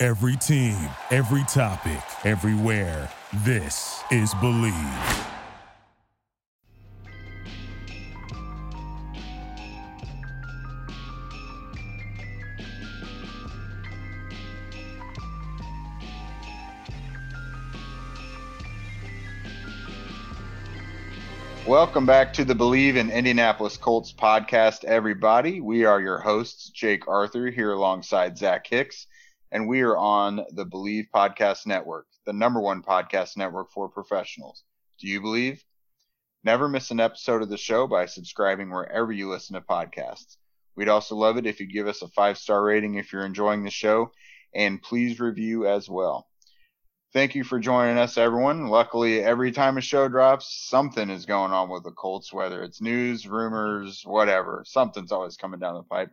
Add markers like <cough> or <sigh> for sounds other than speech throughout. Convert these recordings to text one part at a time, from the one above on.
Every team, every topic, everywhere. This is Believe. Welcome back to the Believe in Indianapolis Colts podcast, everybody. We are your hosts, Jake Arthur, here alongside Zach Hicks, and we are on the Believe Podcast Network, the number one podcast network for professionals. Do you believe? Never miss an episode of the show by subscribing wherever you listen to podcasts. We'd also love it if you give us a five star rating if you're enjoying the show, and please review as well. Thank you for joining us, everyone. Luckily, every time a show drops, something is going on with the Colts, whether it's news, rumors, whatever. Something's always coming down the pipe.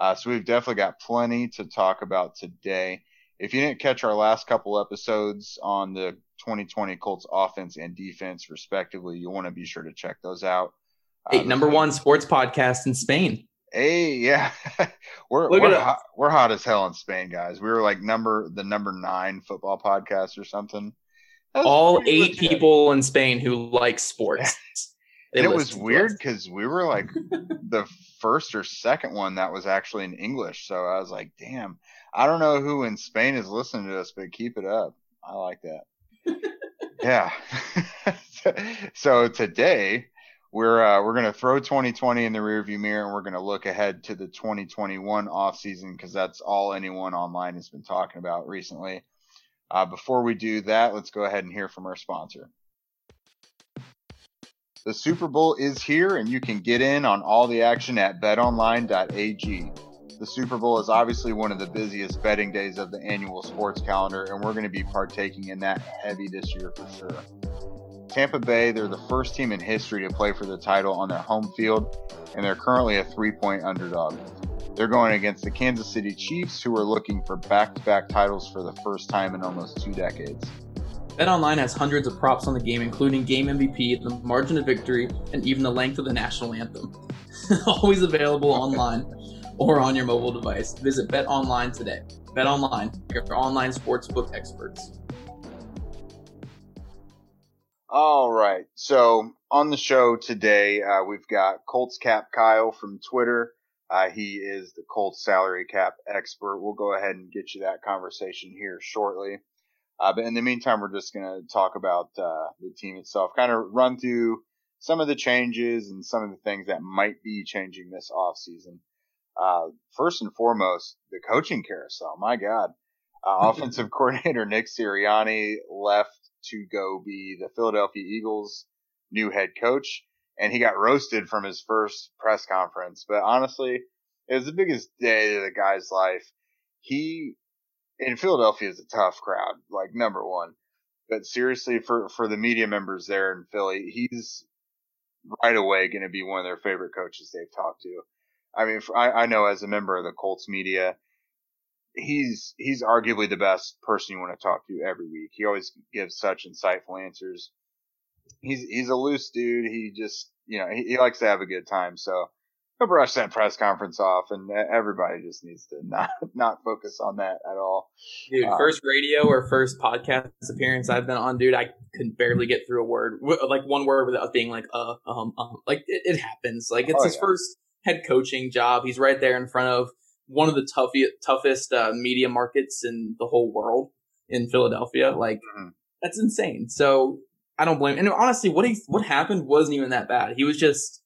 Uh, so we've definitely got plenty to talk about today. If you didn't catch our last couple episodes on the 2020 Colts offense and defense, respectively, you want to be sure to check those out. Uh, hey, number one sports podcast in Spain. Hey, yeah, <laughs> we're we're hot, we're hot as hell in Spain, guys. We were like number the number nine football podcast or something. All eight legit. people in Spain who like sports. <laughs> and it was weird because we were like the first or second one that was actually in English. So I was like, damn, I don't know who in Spain is listening to us, but keep it up. I like that. <laughs> yeah. <laughs> so today we're uh, we're gonna throw 2020 in the rearview mirror and we're gonna look ahead to the 2021 off season because that's all anyone online has been talking about recently. Uh, before we do that, let's go ahead and hear from our sponsor. The Super Bowl is here, and you can get in on all the action at BetOnline.ag. The Super Bowl is obviously one of the busiest betting days of the annual sports calendar, and we're going to be partaking in that heavy this year for sure. Tampa Bay, they're the first team in history to play for the title on their home field, and they're currently a three point underdog. They're going against the Kansas City Chiefs, who are looking for back to back titles for the first time in almost two decades. BetOnline has hundreds of props on the game, including game MVP, the margin of victory, and even the length of the national anthem. <laughs> Always available online or on your mobile device. Visit BetOnline today. BetOnline, your online sportsbook experts. All right. So on the show today, uh, we've got Colts Cap Kyle from Twitter. Uh, he is the Colts salary cap expert. We'll go ahead and get you that conversation here shortly. Uh, but in the meantime, we're just going to talk about uh, the team itself, kind of run through some of the changes and some of the things that might be changing this offseason. Uh, first and foremost, the coaching carousel. My God. Uh, <laughs> offensive coordinator Nick Sirianni left to go be the Philadelphia Eagles new head coach. And he got roasted from his first press conference. But honestly, it was the biggest day of the guy's life. He, in Philadelphia is a tough crowd, like number one. But seriously, for, for the media members there in Philly, he's right away going to be one of their favorite coaches they've talked to. I mean, I, I know as a member of the Colts media, he's he's arguably the best person you want to talk to every week. He always gives such insightful answers. He's he's a loose dude. He just you know he, he likes to have a good time. So brush that press conference off, and everybody just needs to <laughs> not not focus on that at all. Dude, um, first radio or first podcast appearance I've been on, dude, I could barely get through a word, like one word without being like uh um, um. like it, it happens. Like it's oh, his yeah. first head coaching job. He's right there in front of one of the toughest toughest uh, media markets in the whole world in Philadelphia. Like mm-hmm. that's insane. So I don't blame. And honestly, what he what happened wasn't even that bad. He was just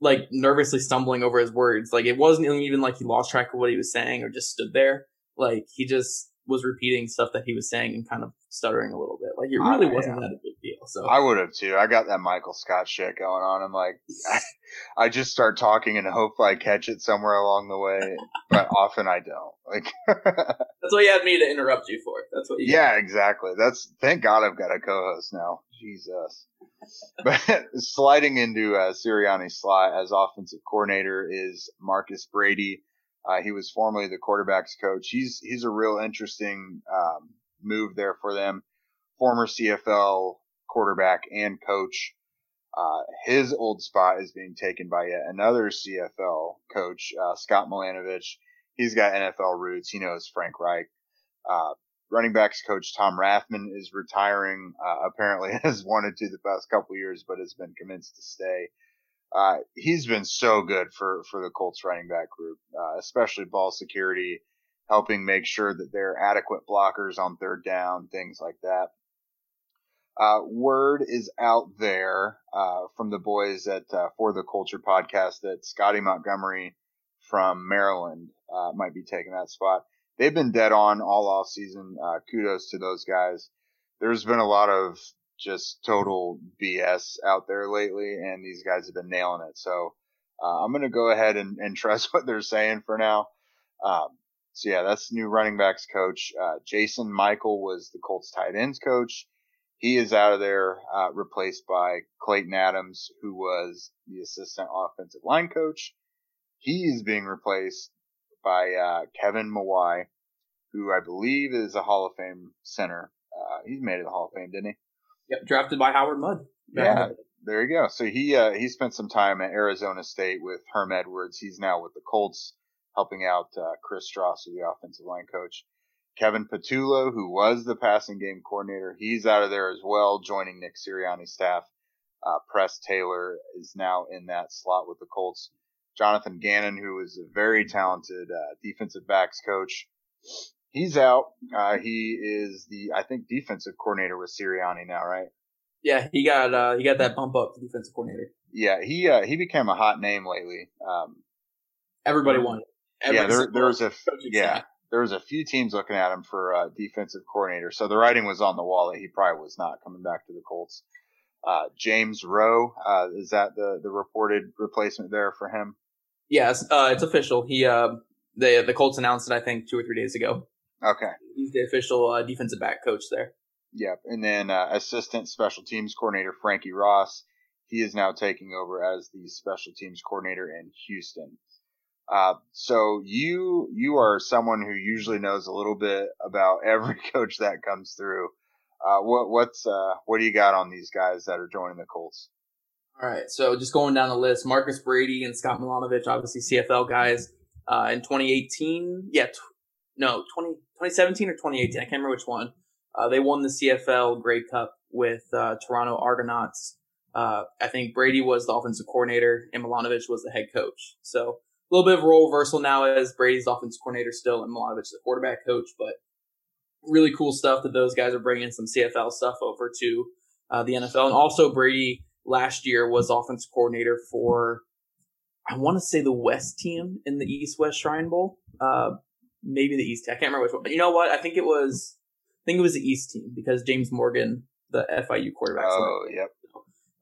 like nervously stumbling over his words. Like it wasn't even like he lost track of what he was saying or just stood there. Like he just was repeating stuff that he was saying and kind of stuttering a little bit. Like it oh, really oh, wasn't that a big deal. So I would have too. I got that Michael Scott shit going on. I'm like, <laughs> I, just start talking and hope I catch it somewhere along the way, <laughs> but often I don't. Like <laughs> That's what you had me to interrupt you for. That's what. yeah, got. exactly. That's thank God I've got a co-host now. Jesus. <laughs> but sliding into uh, Sirianni's slot as offensive coordinator is Marcus Brady. Uh, he was formerly the quarterbacks coach. He's he's a real interesting um, move there for them. Former CFL quarterback and coach. Uh, his old spot is being taken by yet another CFL coach, uh, Scott Milanovich. He's got NFL roots. He knows Frank Reich. Uh, running backs coach Tom Rathman is retiring. Uh, apparently <laughs> has wanted to the past couple years, but has been convinced to stay. Uh, he's been so good for, for the Colts running back group, uh, especially ball security, helping make sure that they're adequate blockers on third down, things like that. Uh, word is out there uh, from the boys at uh, For the Culture podcast that Scottie Montgomery from Maryland uh, might be taking that spot. They've been dead on all off season. Uh, kudos to those guys. There's been a lot of just total BS out there lately, and these guys have been nailing it. So uh, I'm going to go ahead and, and, <laughs> trust what they're saying for now. Um, so yeah, that's new running backs coach. Jason Michael was the Colts tight ends coach he is out of there, uh, replaced by Clayton Adams, who was the assistant offensive line coach. He is being replaced by uh, Kevin Mawae, who I believe is a Hall of Fame center. Uh, he's made it the Hall of Fame, didn't he? Yep, drafted by Howard Mudd. Yeah, there you go. So he uh, he spent some time at Arizona State with Herm Edwards. He's now with the Colts, helping out uh, Chris Strausser, the offensive line coach. Kevin Patullo, who was the passing game coordinator, he's out of there as well, joining Nick Sirianni's staff. Uh, Press Taylor is now in that slot with the Colts. Jonathan Gannon, who is a very talented uh, defensive backs coach, he's out. Uh, he is the, I think, defensive coordinator with Sirianni now, right? Yeah, he got uh, he got that bump up to defensive coordinator. Yeah, he uh, he became a hot name lately. Um, Everybody wanted. yeah, there, there was a yeah there was a few teams looking at him for uh, defensive coordinator. So the writing was on the wall that he probably was not coming back to the Colts. Uh, James Rowe, uh, is that the, the reported replacement there for him? Yes, uh, it's official. He, uh, the, the Colts announced it, I think, two or three days ago. Okay. He's the official uh, defensive back coach there. Yep. And then assistant special teams coordinator Frankie Ross, he is now taking over as the special teams coordinator in Houston. Uh, so you you are someone who usually knows a little bit about every <laughs> coach that comes through. Uh, what what's uh, what do you got on these guys that are joining the Colts? All right, so just going down the list, Marcus Brady and Scott Milanovich, obviously CFL guys. Uh, in 2018, yeah, no, 20, 2017 or 2018, I can't remember which one. Uh, they won the CFL Grey Cup with uh, Toronto Argonauts. Uh, I think Brady was the offensive coordinator and Milanovich was the head coach. So a little bit of role reversal now as Brady's offense coordinator still and Milanovich the quarterback coach, but really cool stuff that those guys are bringing some CFL stuff over to uh, the NFL. And also Brady last year was offense coordinator for, I want to say the West team in the East West Shrine Bowl. Uh, maybe the East. I can't remember which one, but you know what? I think it was, I think it was the East team because James Morgan, the FIU quarterback. Oh, yep.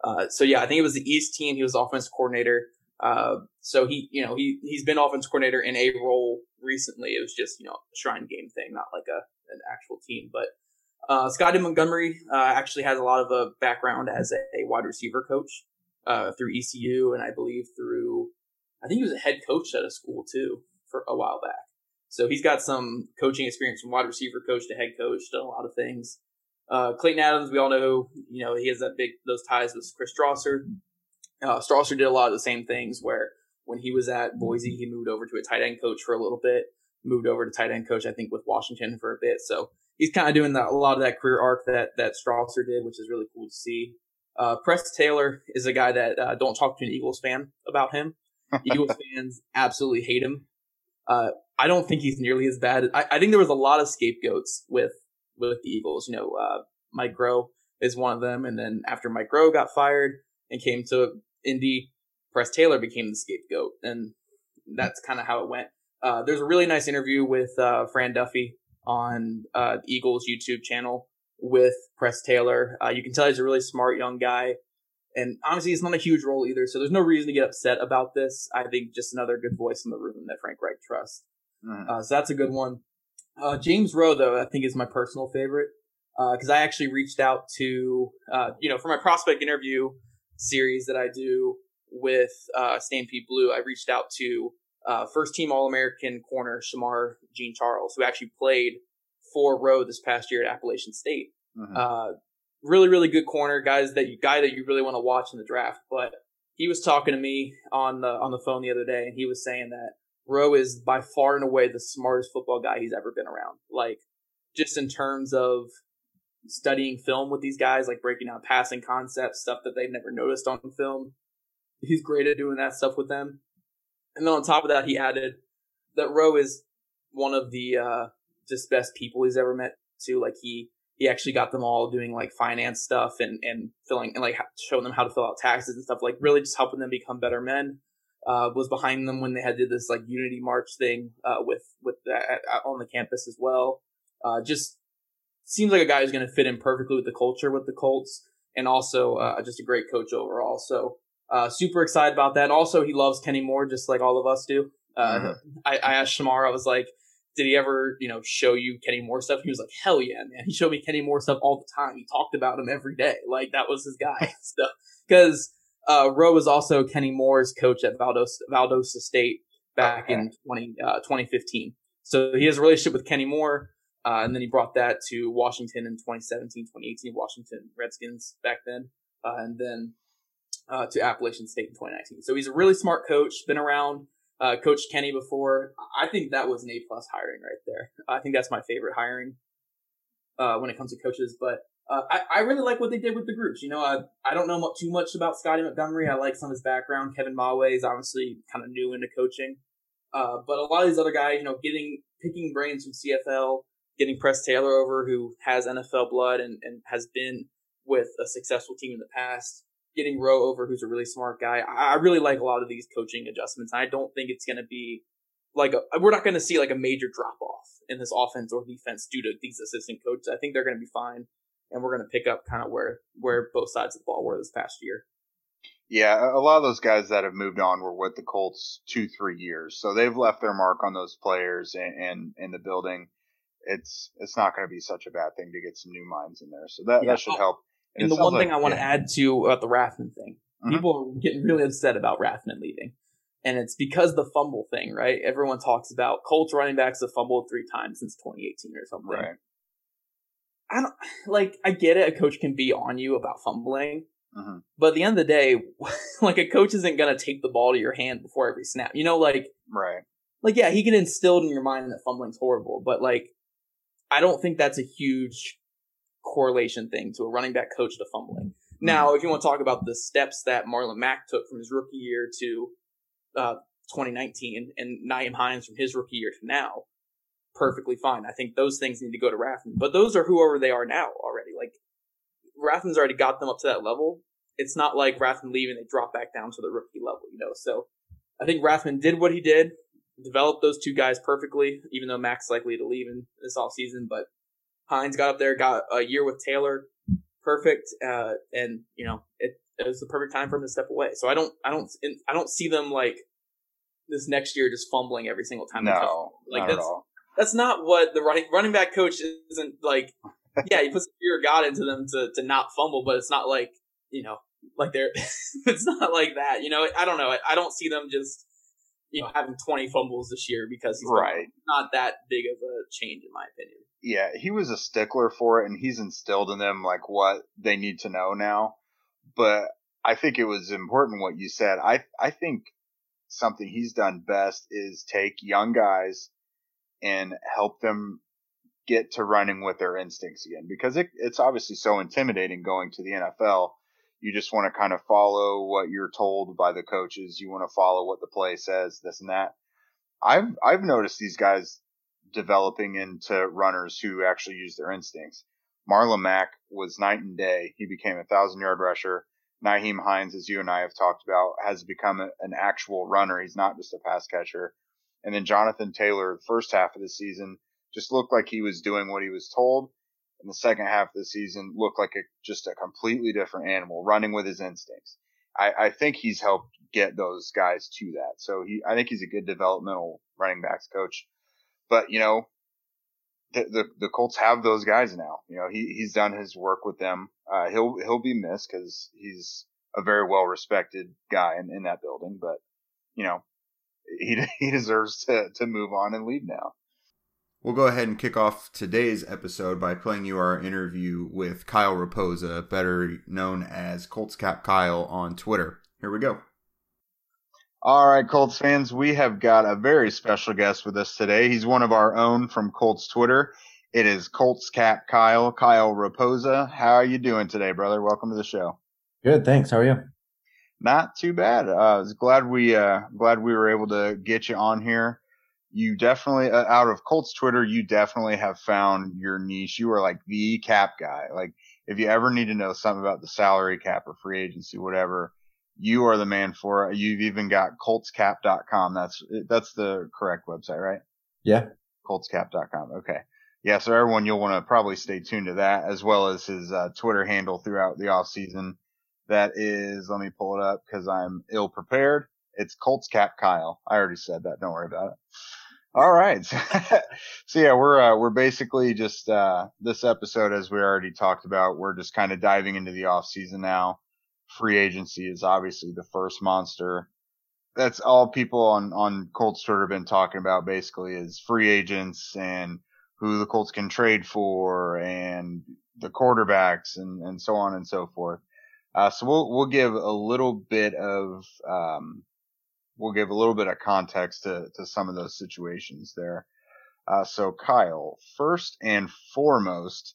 Uh, so yeah, I think it was the East team. He was offense coordinator. Uh, so he, you know, he he's been offense coordinator in a role recently. It was just you know a shrine game thing, not like a an actual team. But uh, Scottie Montgomery uh, actually has a lot of a background as a, a wide receiver coach uh, through ECU, and I believe through I think he was a head coach at a school too for a while back. So he's got some coaching experience from wide receiver coach to head coach, done a lot of things. Uh, Clayton Adams, we all know, you know, he has that big those ties with Chris Strausser. Uh, Strausser did a lot of the same things where when he was at Boise, he moved over to a tight end coach for a little bit, moved over to tight end coach, I think, with Washington for a bit. So he's kind of doing that, a lot of that career arc that, that Strausser did, which is really cool to see. Uh, Press Taylor is a guy that uh, don't talk to an Eagles fan about him. <laughs> Eagles fans absolutely hate him. Uh, I don't think he's nearly as bad. I, I, think there was a lot of scapegoats with with the Eagles. You know, uh, Mike Groh is one of them, and then after Mike Groh got fired and came to Indy, Press Taylor became the scapegoat, and that's kind of how it went. Uh, there's a really nice interview with uh, Fran Duffy on uh, Eagles YouTube channel with Press Taylor. Uh, you can tell he's a really smart young guy, and honestly, it's not a huge role either. So there's no reason to get upset about this. I think just another good voice in the room that Frank Reich trusts. Mm. Uh, so that's a good one. Uh, James Rowe, though, I think is my personal favorite because I actually reached out to, uh, you know, for my prospect interview series that I do with uh, Stampede Blue, I reached out to uh, first team All American corner Shemar Jean Charles, who actually played for Rowe this past year at Appalachian State. Mm-hmm. Uh, really, really good corner, guys that you guy that you really want to watch in the draft. But he was talking to me on the on the phone the other day, and he was saying that Rowe is by far and away the smartest football guy he's ever been around. Like just in terms of studying film with these guys, like breaking down passing concepts, stuff that they've never noticed on film. He's great at doing that stuff with them. And then on top of that, he added that Rowe is one of the uh, just best people he's ever met too. Like he he actually got them all doing like finance stuff and and filling and like showing them how to fill out taxes and stuff. Like really just helping them become better men. Uh, was behind them when they had did this like unity march thing uh, with with that on the campus as well. Uh, just seems like a guy who's going to fit in perfectly with the culture with the Colts, and also uh, just a great coach overall. So uh, super excited about that. And also, he loves Kenny Moore just like all of us do. Uh, mm-hmm. I, I, asked Shemar, I was like, "Did he ever, you know, show you Kenny Moore stuff?" He was like, "Hell yeah, man! He showed me Kenny Moore stuff all the time. He talked about him every day. Like that was his guy <laughs> stuff." Because uh, Rowe was also Kenny Moore's coach at Valdosta, Valdosta State back okay. in 20, uh, 2015. So he has a relationship with Kenny Moore. Uh, and then he brought that to Washington in 2017, 2018, Washington Redskins back then. Uh, and then uh, to Appalachian State in 2019. So he's a really smart coach, been around, uh, coached Kenny before. I think that was an A plus hiring right there. I think that's my favorite hiring uh, when it comes to coaches. But uh, I, I really like what they did with the groups. You know, I, I don't know too much about Scottie Montgomery. I like some of his background. Kevin Mawae is obviously kind of new into coaching. but a lot of these other guys, you know, getting picking brains from CFL, getting Press Taylor over, who has NFL blood and, and has been with a successful team in the past. Getting Rowe over, who's a really smart guy. I, really like a lot of these coaching adjustments. I don't think it's going to be like a, we're not going to see like a major drop off in this offense or defense due to these assistant coaches. I think they're going to be fine, and we're going to pick up kind of where where both sides of the ball were this past year. Yeah, a lot of those guys that have moved on were with the Colts two, three years, so they've left their mark on those players and in, in the building it's it's not going to be such a bad thing to get some new minds in there. So that yeah. that should help. And, and the one like, thing I want to add to about the Rathman thing, mm-hmm. people are getting really upset about Rathman leaving, and it's because the fumble thing, right? Everyone talks about Colts running backs have fumbled three times since 2018 or something. Right. I don't like. I get it. A coach can be on you about fumbling, mm-hmm. but at the end of the day, <laughs> like a coach isn't gonna take the ball to your hand before every snap. You know, like right. Like yeah, he can instill in your mind that fumbling's horrible, but like I don't think that's a huge correlation thing to a running back coach to fumbling. Mm-hmm. Now, if you want to talk about the steps that Marlon Mack took from his rookie year to uh, 2019 and Nyheim Hines from his rookie year to now, perfectly fine. I think those things need to go to Rathman, but those are whoever they are now already. Like Rathman's already got them up to that level. It's not like Rathman leaving, they drop back down to the rookie level, you know? So I think Rathman did what he did developed those two guys perfectly, even though Mack's likely to leave in this off season. But Hines got up there, got a year with Taylor, perfect, uh, and you know it, it, was the perfect time for him to step away. So I don't, I don't, I don't see them like this next year just fumbling every single time. No, like that's that's not what the running running back coach isn't like. <laughs> yeah, he puts fear of God into them to to not fumble, but it's not like you know like they're <laughs> it's not like that. You know, I don't know. I, I don't see them just you know having 20 fumbles this year because he's right. not that big of a change in my opinion. Yeah, he was a stickler for it, and he's instilled in them like what they need to know now. But I think it was important what you said. I I think something he's done best is take young guys and help them get to running with their instincts again because it, it's obviously so intimidating going to the NFL you just want to kind of follow what you're told by the coaches. You want to follow what the play says, this and that. I've I've noticed these guys developing into runners who actually use their instincts. Marlon Mack was night and day. He became a thousand yard rusher. Nyheim Hines, as you and I have talked about, has become a, an actual runner. He's not just a pass catcher. And then Jonathan Taylor, the first half of the season, just looked like he was doing what he was told in the second half of the season looked like a, just a completely different animal, running with his instincts. I, I think he's helped get those guys to that. So he, I think he's a good developmental running backs coach. But you know, the, the, the Colts have those guys now. You know, he he's done his work with them. Uh, he'll he'll be missed because he's a very well respected guy in, in that building. But you know, he <laughs> he deserves to to move on and leave now. We'll go ahead and kick off today's episode by playing you our interview with Kyle Raposa, better known as Colts Cap Kyle on Twitter. Here we go. All right, Colts fans, we have got a very special guest with us today. He's one of our own from Colts Twitter. It is Colts Cap Kyle, Kyle Raposa. How are you doing today, brother? Welcome to the show. Good, thanks. How are you? Not too bad. Uh, I was glad we uh, glad we were able to get you on here you definitely uh, out of Colts Twitter, you definitely have found your niche. You are like the cap guy. Like if you ever need to know something about the salary cap or free agency, whatever, you are the man for it. You've even got coltscap.com. That's that's the correct website, right? Yeah. coltscap.com. Okay. Yeah, so everyone you'll want to probably stay tuned to that as well as his uh, Twitter handle throughout the off season. That is, let me pull it up because I'm ill prepared. It's Colts Cap Kyle. I already said that. Don't worry about it. All right. <laughs> so yeah, we're, uh, we're basically just, uh, this episode, as we already talked about, we're just kind of diving into the off season now. Free agency is obviously the first monster. That's all people on, on Colts Twitter have been talking about basically is free agents and who the Colts can trade for and the quarterbacks and, and so on and so forth. Uh, so we'll, we'll give a little bit of, um, we'll give a little bit of context to, to some of those situations there. Uh, so Kyle, first and foremost,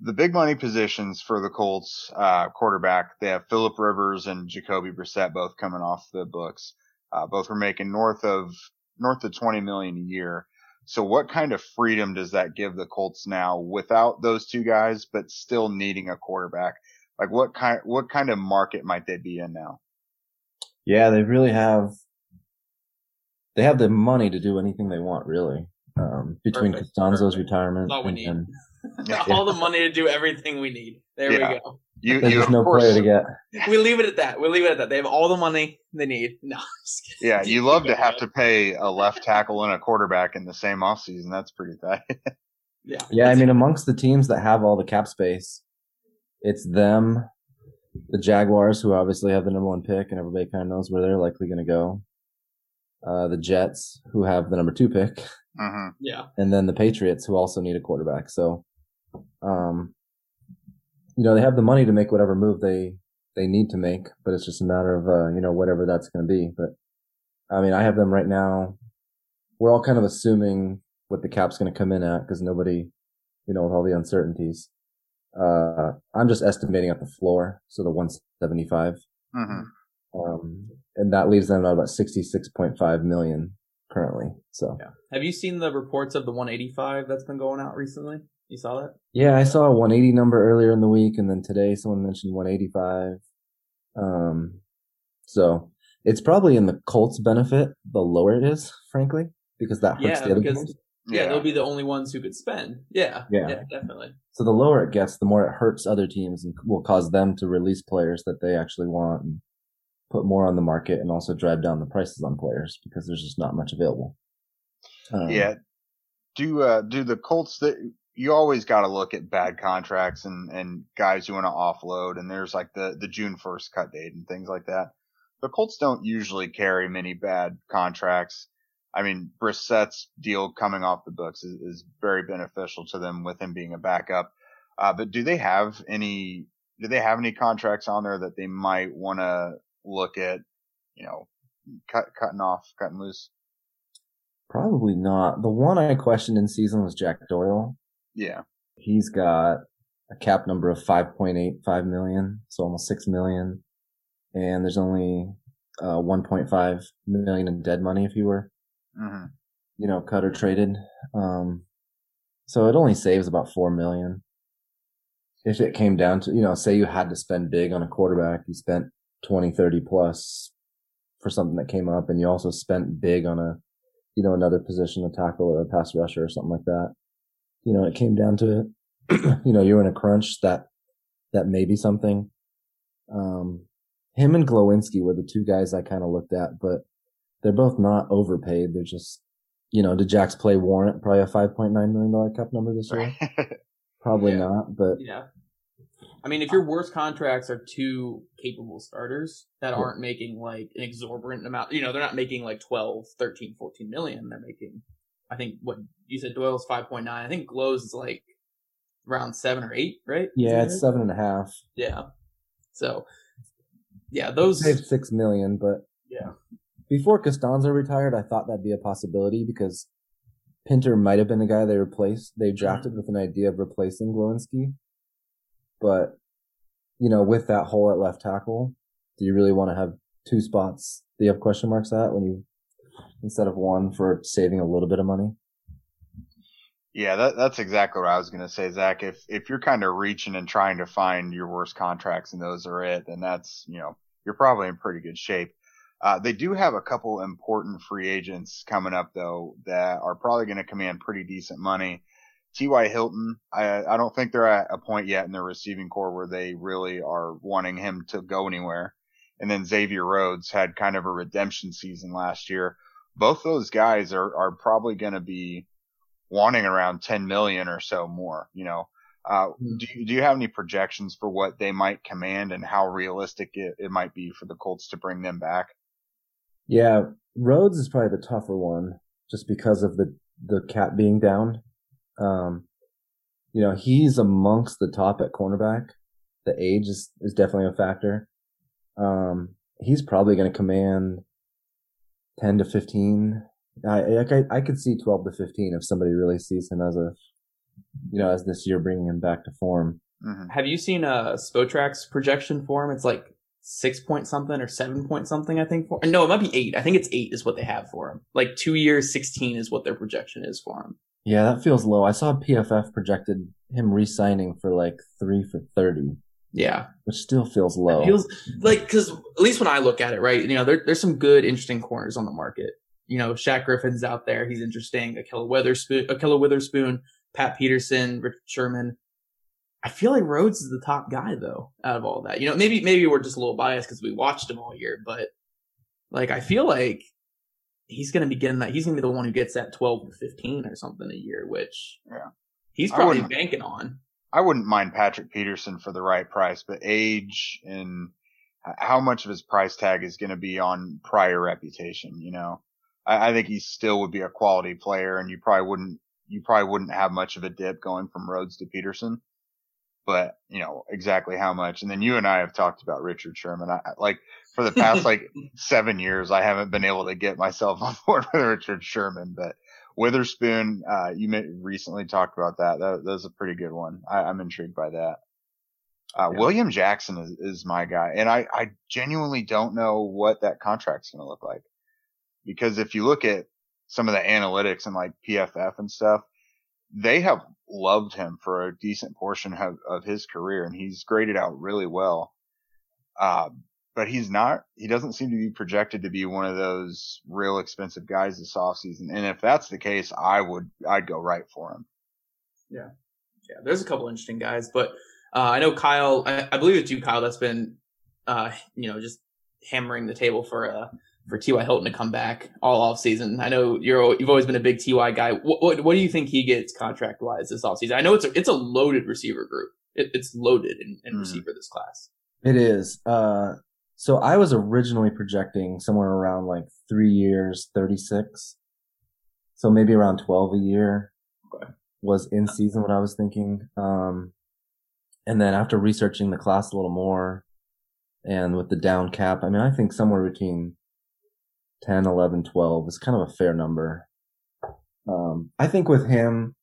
the big money positions for the Colts, uh, quarterback, they have Philip Rivers and Jacoby Brissett both coming off the books. Uh, both were making north of, north of 20 million a year. So what kind of freedom does that give the Colts now without those two guys, but still needing a quarterback? Like what kind, what kind of market might they be in now? Yeah, they really have. They have the money to do anything they want, really. Um, between Perfect. Castonzo's Perfect. retirement all we and, need. And, <laughs> all the money to do everything we need. There yeah. we go. You, There's no course, player to get. <laughs> We leave it at that. We leave it at that. They have all the money they need. <laughs> No, yeah, you love to have to pay a left tackle and a quarterback in the same offseason. That's pretty tight. yeah. Yeah, I mean, amongst the teams that have all the cap space, it's them, the Jaguars, who obviously have the number one pick, and everybody kind of knows where they're likely going to go. Uh, the Jets, who have the number two pick. Mm-hmm. Yeah. And then the Patriots, who also need a quarterback. So, um, you know, they have the money to make whatever move they, they need to make, but it's just a matter of, uh, you know, whatever that's going to be. But I mean, I have them right now. We're all kind of assuming what the cap's going to come in at because nobody, you know, with all the uncertainties. Uh, I'm just estimating at the floor, so the 175. Mm-hmm. Um, and that leaves them at about 66.5 million currently. So, yeah. have you seen the reports of the 185 that's been going out recently? You saw that? Yeah, I saw a 180 number earlier in the week, and then today someone mentioned 185. Um, so it's probably in the Colts' benefit the lower it is, frankly, because that hurts yeah, the other because, yeah, yeah, they'll be the only ones who could spend. Yeah, yeah, yeah, definitely. So the lower it gets, the more it hurts other teams and will cause them to release players that they actually want and put more on the market and also drive down the prices on players because there's just not much available. Um, yeah. Do uh do the Colts that you always got to look at bad contracts and and guys you want to offload and there's like the the June 1st cut date and things like that. The Colts don't usually carry many bad contracts I mean, Brissett's deal coming off the books is, is very beneficial to them with him being a backup. Uh, but do they have any, do they have any contracts on there that they might want to look at, you know, cut, cutting off, cutting loose? Probably not. The one I questioned in season was Jack Doyle. Yeah. He's got a cap number of 5.85 million, so almost 6 million. And there's only uh, 1.5 million in dead money if you were mm-hmm. you know, cut or traded. Um, so it only saves about four million. If it came down to, you know, say you had to spend big on a quarterback, you spent 20, 30 plus for something that came up and you also spent big on a, you know, another position, a tackle or a pass rusher or something like that. You know, it came down to, <clears throat> you know, you're in a crunch that, that may be something. Um, him and Glowinski were the two guys I kind of looked at, but they're both not overpaid. They're just, you know, did Jack's play warrant probably a five point nine million dollar cap number this year? <laughs> Probably Yeah. not, but Yeah. I mean, if your worst contracts are two capable starters that aren't making like an exorbitant amount, you know, they're not making like 12, 13, 14 million. They're making, I think what you said Doyle's 5.9. I think Glow's is like around seven or eight, right? yeah, it's that seven and a half. Yeah. So, yeah, those, Save six million, but yeah. Before Castonzo retired, I thought that'd be a possibility because Pinter might have been the guy they replaced. They mm-hmm. drafted with an idea of replacing Glowinski. But, you know, with that hole at left tackle, do you really want to have two spots that you have question marks at when you, instead of one for saving a little bit of money? Yeah, that, that's exactly what I was going to say, Zach. If if you're kind of reaching and trying to find your worst contracts and those are it, then that's you know you're probably in pretty good shape. Uh, they do have a couple important free agents coming up though that are probably going to command pretty decent money. T.Y. Hilton, I I don't think they're at a point yet in their receiving corps where they really are wanting him to go anywhere. And then Xavier Rhodes had kind of a redemption season last year. Both those guys are are probably going to be wanting around 10 million or so more, you know. Uh, Hmm. do you, do you have any projections for what they might command and how realistic it, it might be for the Colts to bring them back? Yeah, Rhodes is probably the tougher one just because of the, the cap being down. Um, you know, he's amongst the top at cornerback. The age is, is definitely a factor. Um, he's probably going to command 10 to 15. I, like I, I could see 12 to 15 if somebody really sees him as a, you know, as this year bringing him back to form. hmm Have you seen a Spotrax projection for him? It's like six point something or seven point something, I think. For no, it might be eight. I think it's eight is what they have for him. Like two years, sixteen is what their projection is for him. Yeah, that feels low. I saw PFF projected him re-signing for like three for 30, Yeah, which still feels low. It feels like because at least when I look at it, right, you know, there, there's some good, interesting corners on the market. You know, Shaq Griffin's out there; he's interesting. Ahkello Witherspoon, Ahkello Witherspoon, Pat Peterson, Richard Sherman. I feel like Rhodes is the top guy though out of all that. You know, maybe maybe we're just a little biased because we watched him all year, but like I feel like he's going to be getting that. He's going to be the one who gets that 12 to 15 or something a year, which Yeah. he's probably banking on. I wouldn't mind Patrick Peterson for the right price, but age and how much of his price tag is going to be on prior reputation, you know? I, I think he still would be a quality player and you probably wouldn't, you probably wouldn't have much of a dip going from Rhodes to Peterson. But, you know, exactly how much. And then you and I have talked about Richard Sherman. I, like for the past <laughs> like seven years, I haven't been able to get myself <laughs> on board with Richard Sherman, but Witherspoon, uh, you may recently talked about that. That, that was a pretty good one. I, I'm intrigued by that. Uh, Yeah. William Jackson is, is my guy. And I, I genuinely don't know what that contract's going to look like. Because if you look at some of the analytics and like PFF and stuff, they have loved him for a decent portion of, of his career and he's graded out really well. Um, but he's not, he doesn't seem to be projected to be one of those real expensive guys this offseason. And if that's the case, I would, I'd go right for him. Yeah, Yeah. there's a couple interesting guys, but uh, I know Kyle. I, I believe it's you, Kyle. That's been, uh, you know, just hammering the table for uh for T.Y. Hilton to come back all off season. I know you're you've always been a big T.Y. guy. What what, what do you think he gets contract wise this off season? I know it's a it's a loaded receiver group. It, it's loaded in, in Mhm. receiver this class. It is. Uh, so I was originally projecting somewhere around like three years, 36. So maybe around 12 a year Okay. was in season what I was thinking. Um, and then after researching the class a little more and with the down cap, I mean, I think somewhere between 10, 11, 12 is kind of a fair number. Um, I think with him,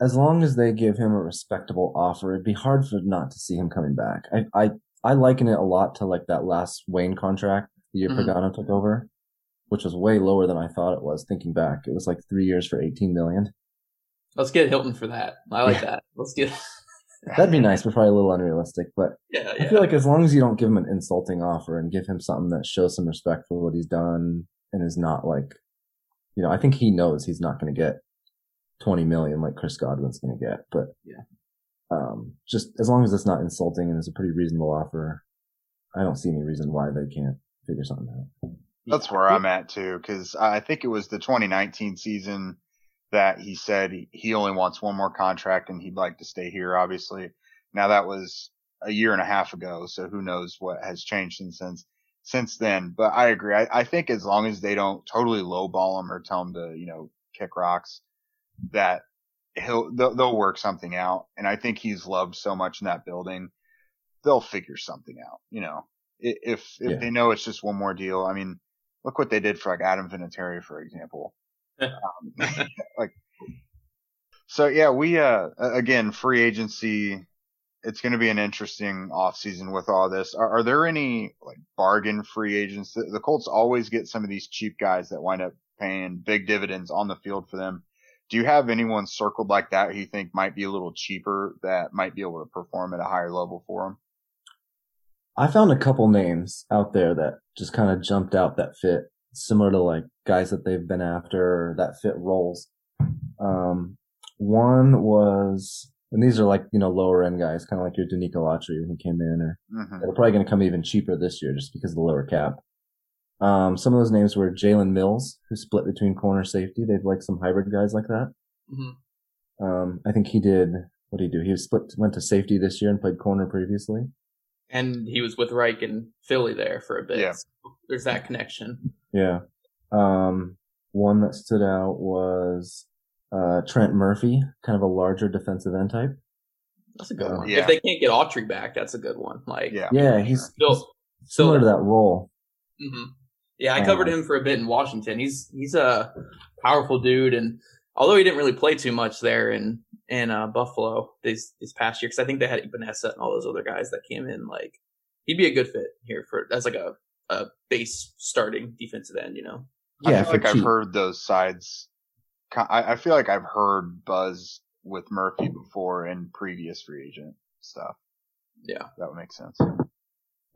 as long as they give him a respectable offer, it'd be hard for not to see him coming back. I, I, I liken it a lot to like that last Wayne contract the year Mhm. Pagano took over, which was way lower than I thought it was. Thinking back, it was like three years for 18 million. Let's get Hilton for that. I like Yeah. that. Let's get. That'd be nice, but probably a little unrealistic. But yeah, I feel like as long as you don't give him an insulting offer and give him something that shows some respect for what he's done and is not like, you know, I think he knows he's not going to get 20 million like Chris Godwin's going to get, but Yeah. um, just as long as it's not insulting and it's a pretty reasonable offer, I don't see any reason why they can't figure something out. That's where I'm at too, because I think it was the 2019 season that he said he, only wants one more contract and he'd like to stay here. Obviously, now that was a year and a half ago, so who knows what has changed since since since then. But I agree. I, I think as long as they don't totally lowball him or tell him to you know kick rocks, that he'll they'll, they'll work something out. And I think he's loved so much in that building, they'll figure something out. You know, if if Yeah. they know it's just one more deal. I mean, look what they did for like Adam Vinatieri, for example. Um, <laughs> like, so yeah, we uh again free agency. It's going to be an interesting offseason with all this. Are, are there any like bargain free agents? The, the Colts always get some of these cheap guys that wind up paying big dividends on the field for them. Do you have anyone circled like that who you think might be a little cheaper that might be able to perform at a higher level for them? I found a couple names out there that just kind of jumped out that fit similar to like guys that they've been after that fit roles. Um, one was, and these are like, you know, lower end guys, kind of like your Denico Autry when he came in or hmm they're probably going to come even cheaper this year just because of the lower cap. Um, some of those names were Jalen Mills, who split between corner safety. They've like some hybrid guys like that. Mhm. Um, I think he did, what did he do? He was split, went to safety this year and played corner previously. And he was with Reich and Philly there for a bit. Yeah. So there's that connection. Yeah. Um, one that stood out was, uh, Trent Murphy, kind of a larger defensive end type. That's a good one. Yeah. If they can't get Autry back, that's a good one. Like, Yeah. Yeah, he's still, he's still similar to that role. hmm Yeah, I covered Uh, him for a bit in Washington. He's he's a powerful dude, and although he didn't really play too much there in in uh, Buffalo this this past year, because I think they had Vanessa and all those other guys that came in, like he'd be a good fit here for as like a a base starting defensive end. You know, Yeah, I feel for like I've heard those sides. I, I feel like I've heard buzz with Murphy before in previous free agent stuff. yeah, That would make sense.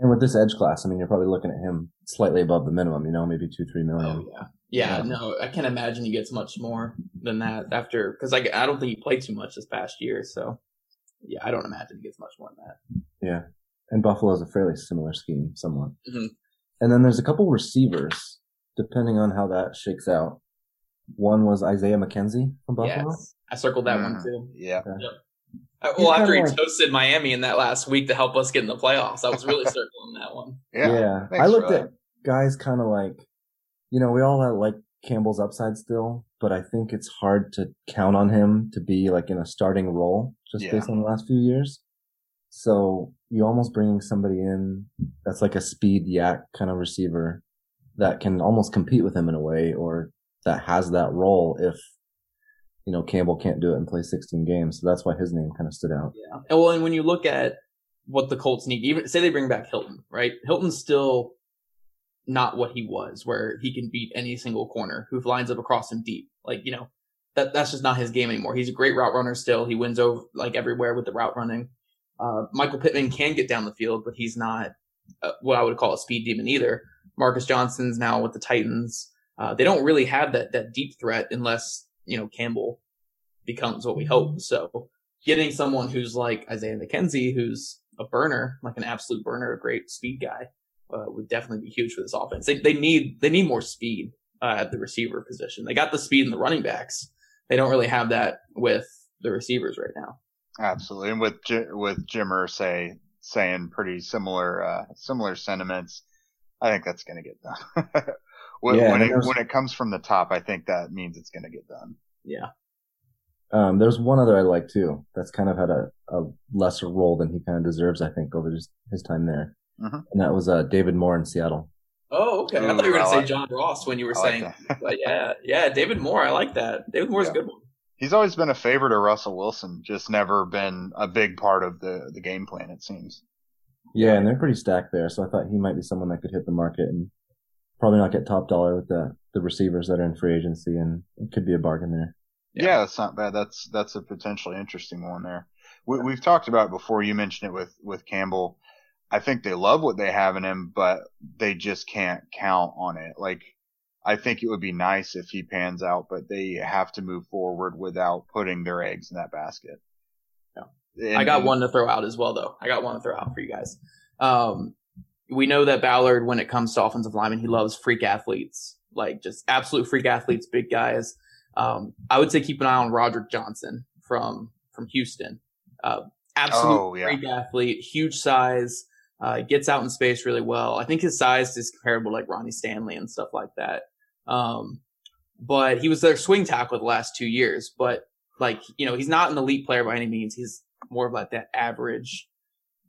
And with this edge class, I mean, you're probably looking at him slightly above the minimum, you know, maybe two, three million. oh yeah, yeah. Yeah. No, I can't imagine he gets much more than that after because like I don't think he played too much this past year, so yeah, I don't imagine he gets much more than that. Yeah. And Buffalo is a fairly similar scheme, somewhat. Mhm. And then there's a couple receivers, depending on how that shakes out. One was Isaiah McKenzie from Buffalo. Yes, I circled that one Mhm. too. Yeah. Uh, He's Well, after he kinda like- toasted Miami in that last week to help us get in the playoffs, I was really <laughs> circling that one. Yeah. I Thanks looked for at guys kind of like, you know, we all have like Campbell's upside still, but I think it's hard to count on him to be like in a starting role just Yeah. based on the last few years. So you almost bringing somebody in that's like a speed yak kind of receiver that can almost compete with him in a way or that has that role if, you know, Campbell can't do it and play 16 games. So that's why his name kind of stood out. Yeah. And well, and when you look at what the Colts need, even say they bring back Hilton, right? Hilton's still not what he was, where he can beat any single corner who lines up across him deep. Like, you know, that that's just not his game anymore. He's a great route runner still. He wins over like everywhere with the route running. Uh, Michael Pittman can get down the field, but he's not uh, what I would call a speed demon either. Marcus Johnson's now with the Titans. Uh, they don't really have that that deep threat unless you know Campbell becomes what we hope. So getting someone who's like Isaiah McKenzie, who's a burner, like an absolute burner, a great speed guy, uh, would definitely be huge for this offense. They, they need they need more speed uh, at the receiver position. They got the speed in the running backs. They don't really have that with the receivers right now. Absolutely. And with J- with Jim Irsay saying pretty similar uh similar sentiments, I think that's going to get done. <laughs> when Yeah, when it when it comes from the top, I think that means it's going to get done. Yeah. Um, there's one other I like too. That's kind of had a, a lesser role than he kind of deserves, I think, over his, his time there. Mhm. And that was uh, David Moore in Seattle. Oh, okay. I thought you were going I to say like- John Ross when you were I saying, that. but yeah, yeah, David Moore. I like that. David Moore's Yeah. a good one. He's always been a favorite of Russell Wilson, just never been a big part of the the game plan. It seems. Yeah, and they're pretty stacked there, so I thought he might be someone that could hit the market and probably not get top dollar with the the receivers that are in free agency, and it could be a bargain there. Yeah. Yeah, that's not bad. That's that's a potentially interesting one there. We, we've talked about it before. You mentioned it with with Campbell. I think they love what they have in him, but they just can't count on it. Like I think it would be nice if he pans out, but they have to move forward without putting their eggs in that basket. Yeah. And- I got one to throw out as well, though. I got one to throw out for you guys. Um, we know that Ballard, when it comes to offensive linemen, he loves freak athletes, like just absolute freak athletes, big guys. Um, I would say keep an eye on Roderick Johnson from from Houston. Uh, absolute oh, yeah. freak athlete, huge size, uh, gets out in space really well. I think his size is comparable to like Ronnie Stanley and stuff like that. Um, but he was their swing tackle the last two years. But like you know, he's not an elite player by any means. He's more of like that average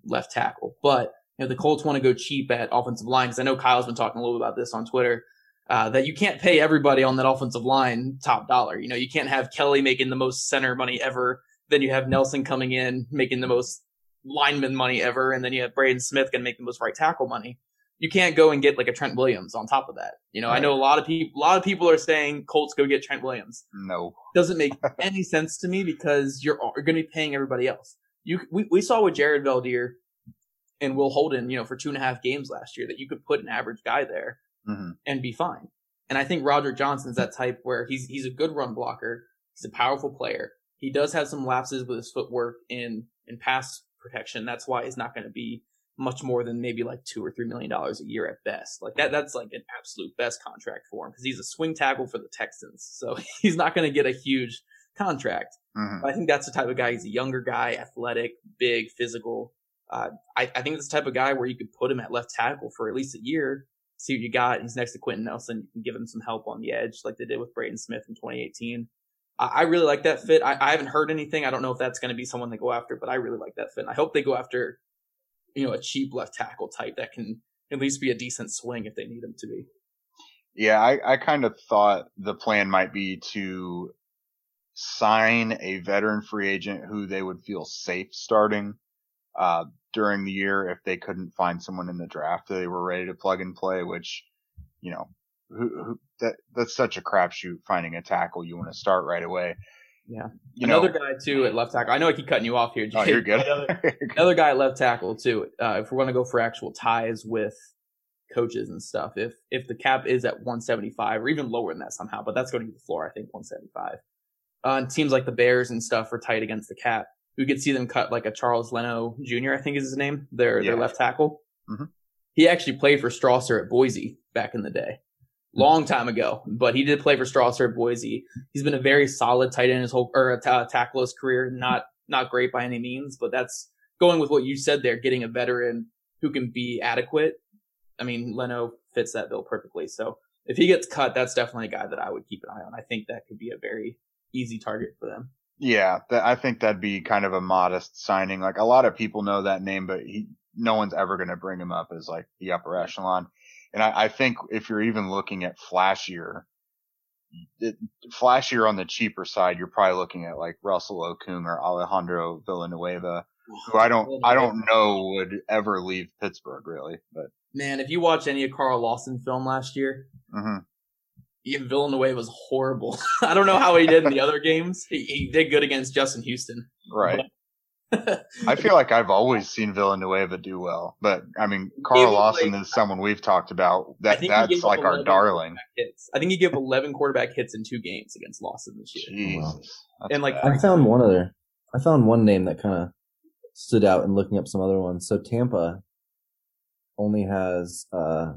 left tackle. But you know, the Colts want to go cheap at offensive line because I know Kyle's been talking a little about this on Twitter. Uh, that you can't pay everybody on that offensive line top dollar. You know, you can't have Kelly making the most center money ever. Then you have Nelson coming in making the most lineman money ever. And then you have Braden Smith going to make the most right tackle money. You can't go and get like a Trent Williams on top of that. You know, right. I know a lot of people, a lot of people are saying Colts go get Trent Williams. No, doesn't make <laughs> any sense to me because you're, you're going to be paying everybody else. You, we, we saw with Jared Veldheer and Will Holden, you know, for two and a half games last year that you could put an average guy there mm-hmm. and be fine. And I think Roger Johnson's that type where he's he's a good run blocker. He's a powerful player. He does have some lapses with his footwork in in pass protection. That's why he's not going to be much more than maybe like two or three million dollars a year at best. Like that, that's like an absolute best contract for him because he's a swing tackle for the Texans. So <laughs> he's not going to get a huge contract. Mm-hmm. I think that's the type of guy. He's a younger guy, athletic, big, physical. Uh, I, I think it's the type of guy where you could put him at left tackle for at least a year see what you got. He's next to Quenton Nelson. You can give him some help on the edge like they did with Braden Smith in 2018. I, I really like that fit. I, I, haven't heard anything. I don't know if that's going to be someone they go after, but I really like that fit. And I hope they go after, you know, a cheap left tackle type that can at least be a decent swing if they need him to be. Yeah, I, I kind of thought the plan might be to sign a veteran free agent who they would feel safe starting uh, during the year if they couldn't find someone in the draft they were ready to plug and play, which, you know, who, who that that's such a crapshoot finding a tackle you want to start right away. Yeah. You another know, guy too at left tackle. I know I keep cutting you off here. Jay. Oh, you're good. another, <laughs> another, guy at left tackle too. Uh, if we're going to go for actual ties with coaches and stuff, if if the cap is at 175 or even lower than that somehow, but that's going to be the floor. I think 175. Uh, and teams like the Bears and stuff are tight against the cap we could see them cut like a Charles Leno Jr. I think is his name, their yeah. their left tackle. Mm-hmm. He actually played for Strausser at Boise back in the day, long time ago. But he did play for Strausser at Boise. He's been a very solid tight end his whole or uh, a t- tackle his career. Not not great by any means, but that's going with what you said there. Getting a veteran who can be adequate. I mean, Leno fits that bill perfectly. So if he gets cut, that's definitely a guy that I would keep an eye on. I think that could be a very easy target for them. Yeah, I think that'd be kind of a modest signing. Like a lot of people know that name, but he, no one's ever going to bring him up as like the upper echelon. And I, I think if you're even looking at flashier, it, flashier on the cheaper side, you're probably looking at like Russell Okung or Alejandro Villanueva, who I don't, I don't know would ever leave Pittsburgh really. But man, if you watch any of Carl Lawson film last year, mm-hmm. Ian Villanueva was horrible. <laughs> I don't know how he did in the other games. He, he did good against Justin Houston. Right. <laughs> I feel like I've always seen Villanueva do well, but I mean, Carl Lawson like, is someone we've talked about. That that's like our darling. Hits. I think he gave 11 quarterback hits in two games against Lawson this year. Jesus. And like, I found one other. I found one name that kind of stood out in looking up some other ones. So Tampa only has uh,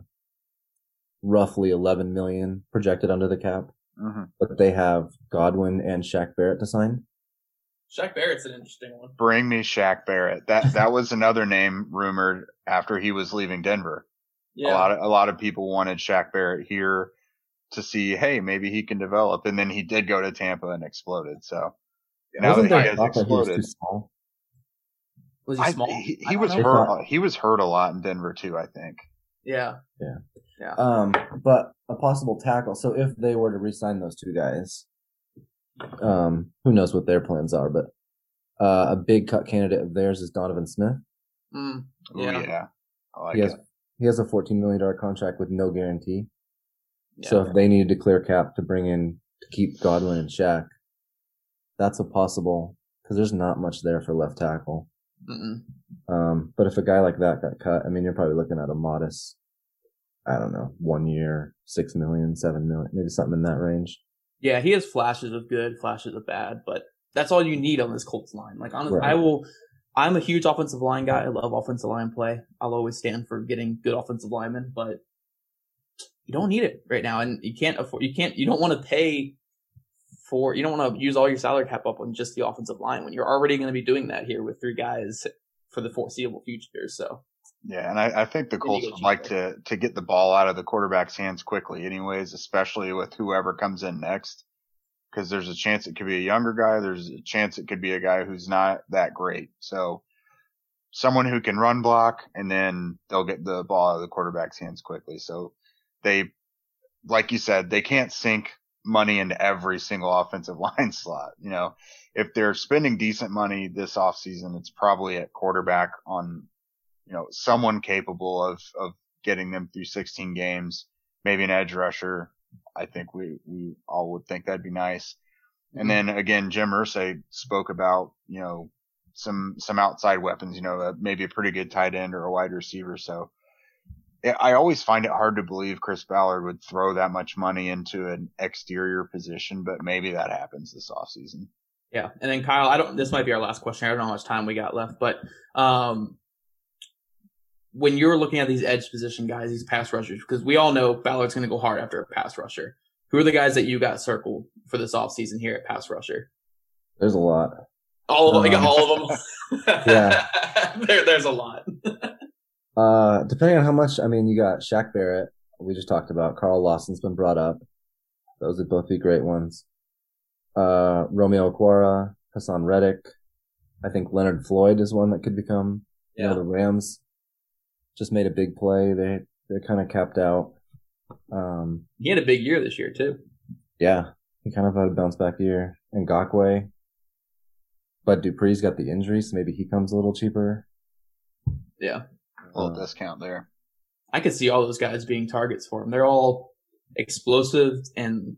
roughly 11 million projected under the cap, mm-hmm. but they have Godwin and Shaq Barrett to sign. Shaq Barrett's an interesting one. Bring me Shaq Barrett. That that was another name rumored after he was leaving Denver. Yeah. A lot of a lot of people wanted Shaq Barrett here to see, hey, maybe he can develop, and then he did go to Tampa and exploded. So yeah. now Wasn't that he has exploded, he was, small? was he small? He, he was hurt. He was hurt a lot in Denver too. I think. Yeah. Yeah. Yeah. Um, but a possible tackle. So if they were to re-sign those two guys, um, who knows what their plans are? But uh, a big cut candidate of theirs is Donovan Smith. Mm, yeah. Ooh, yeah. Like he has it. he has a fourteen million dollar contract with no guarantee. Yeah. So if they needed to clear cap to bring in to keep Godwin and Shaq, that's a possible because there's not much there for left tackle. Um, but if a guy like that got cut, I mean, you're probably looking at a modest I don't know, one year, six million, seven million, maybe something in that range. Yeah, he has flashes of good, flashes of bad, but that's all you need on this Colts line. Like honestly, right. I will, I'm a huge offensive line guy. I love offensive line play. I'll always stand for getting good offensive linemen, but you don't need it right now, and you can't afford. You can't. You don't want to pay for. You don't want to use all your salary cap up on just the offensive line when you're already going to be doing that here with three guys for the foreseeable future. So. Yeah, and I, I think the Colts would like to to get the ball out of the quarterback's hands quickly, anyways, especially with whoever comes in next because there's a chance it could be a younger guy. There's a chance it could be a guy who's not that great. So someone who can run block and then they'll get the ball out of the quarterback's hands quickly. So they, like you said, they can't sink money into every single <laughs> offensive line slot. You know, if they're spending decent money this offseason, it's probably at quarterback on, you know, someone capable of, of getting them through 16 games, maybe an edge rusher, I think we, we all would think that'd be nice. Mm-hmm. And then again, Jim Irsay spoke about, you know, some, some outside weapons, you know, uh, maybe a pretty good tight end or a wide receiver. So I always find it hard to believe Chris Ballard would throw that much money into an exterior position, but maybe that happens this offseason. Yeah. And then Kyle, I don't, this might be our last question. I don't know how much time we got left, but, um, when you're looking at these edge position guys, these pass rushers, because we all know Ballard's going to go hard after a pass rusher. Who are the guys that you got circled for this offseason here at pass rusher? There's a lot. All of them. Um, all of them. yeah. <laughs> there, there's a lot. <laughs> uh, depending on how much, I mean, you got Shaq Barrett. We just talked about Carl Lawson's been brought up. Those would both be great ones. Uh, Romeo Okwara, Hassan Reddick. I think Leonard Floyd is one that could become, yeah. you know, the Rams just made a big play. They they're kind of capped out. Um, he had a big year this year too. Yeah, he kind of had a bounce back year. Ngakoue, but Dupree's got the injury, so maybe he comes a little cheaper. Yeah, a little uh, discount there. I could see all those guys being targets for him. They're all explosive and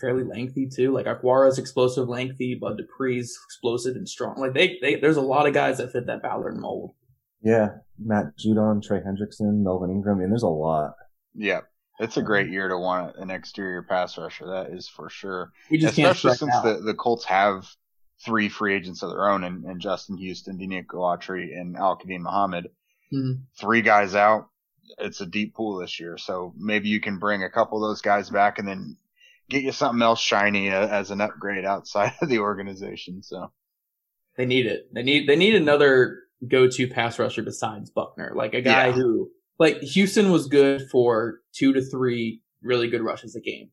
fairly lengthy too. Like Okwara's explosive, lengthy, but Dupree's explosive and strong. Like they, they, there's a lot of guys that fit that Ballard mold. Yeah, Matt Judon, Trey Hendrickson, Melvin Ingram. I mean, there's a lot. Yeah, it's a great year to want an exterior pass rusher. That is for sure. Especially since the, the Colts have three free agents of their own and, and Justin Houston, Denico Autry, and Al-Quadin Muhammad. Mm-hmm. Three guys out. It's a deep pool this year. So maybe you can bring a couple of those guys back and then get you something else shiny as an upgrade outside <laughs> of the organization. So they need it. They need, they need another go-to pass rusher besides Buckner, like a guy yeah. who, like Houston was good for two to three really good rushes a game.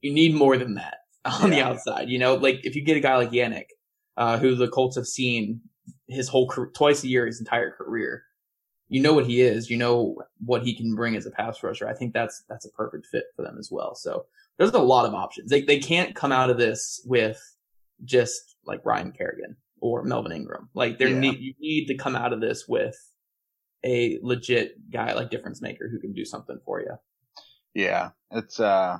You need more than that <laughs> on yeah. the outside. You know, like if you get a guy like Yannick, uh, who the Colts have seen his whole career, twice a year, his entire career, you know what he is. You know what he can bring as a pass rusher. I think that's that's a perfect fit for them as well. So there's a lot of options. They they can't come out of this with just like Ryan Kerrigan or Melvin Ingram. Like there yeah. need you need to come out of this with a legit guy like difference maker who can do something for you. Yeah, it's uh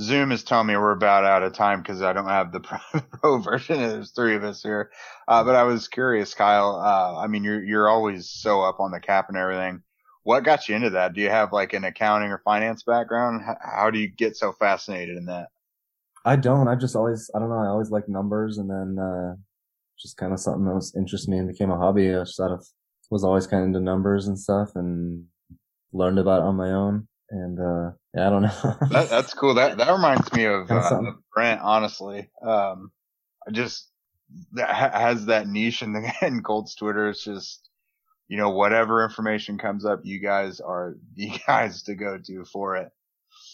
Zoom is telling me we're about out of time because I don't have the <laughs> pro version. There's three of us here, uh, but I was curious, Kyle. Uh, I mean, you're you're always so up on the cap and everything. What got you into that? Do you have like an accounting or finance background? How do you get so fascinated in that? I don't. I just always, I don't know. I always like numbers, and then uh, just kind of something that was interested me and became a hobby. I just of was always kind of into numbers and stuff and learned about it on my own. And, uh, yeah, I don't know. <laughs> that, that's cool. That, that reminds me of, uh, of Brent, honestly. Um, I just, that has that niche in the, <laughs> in Colts Twitter. It's just, you know, whatever information comes up, you guys are the <laughs> guys to go to for it.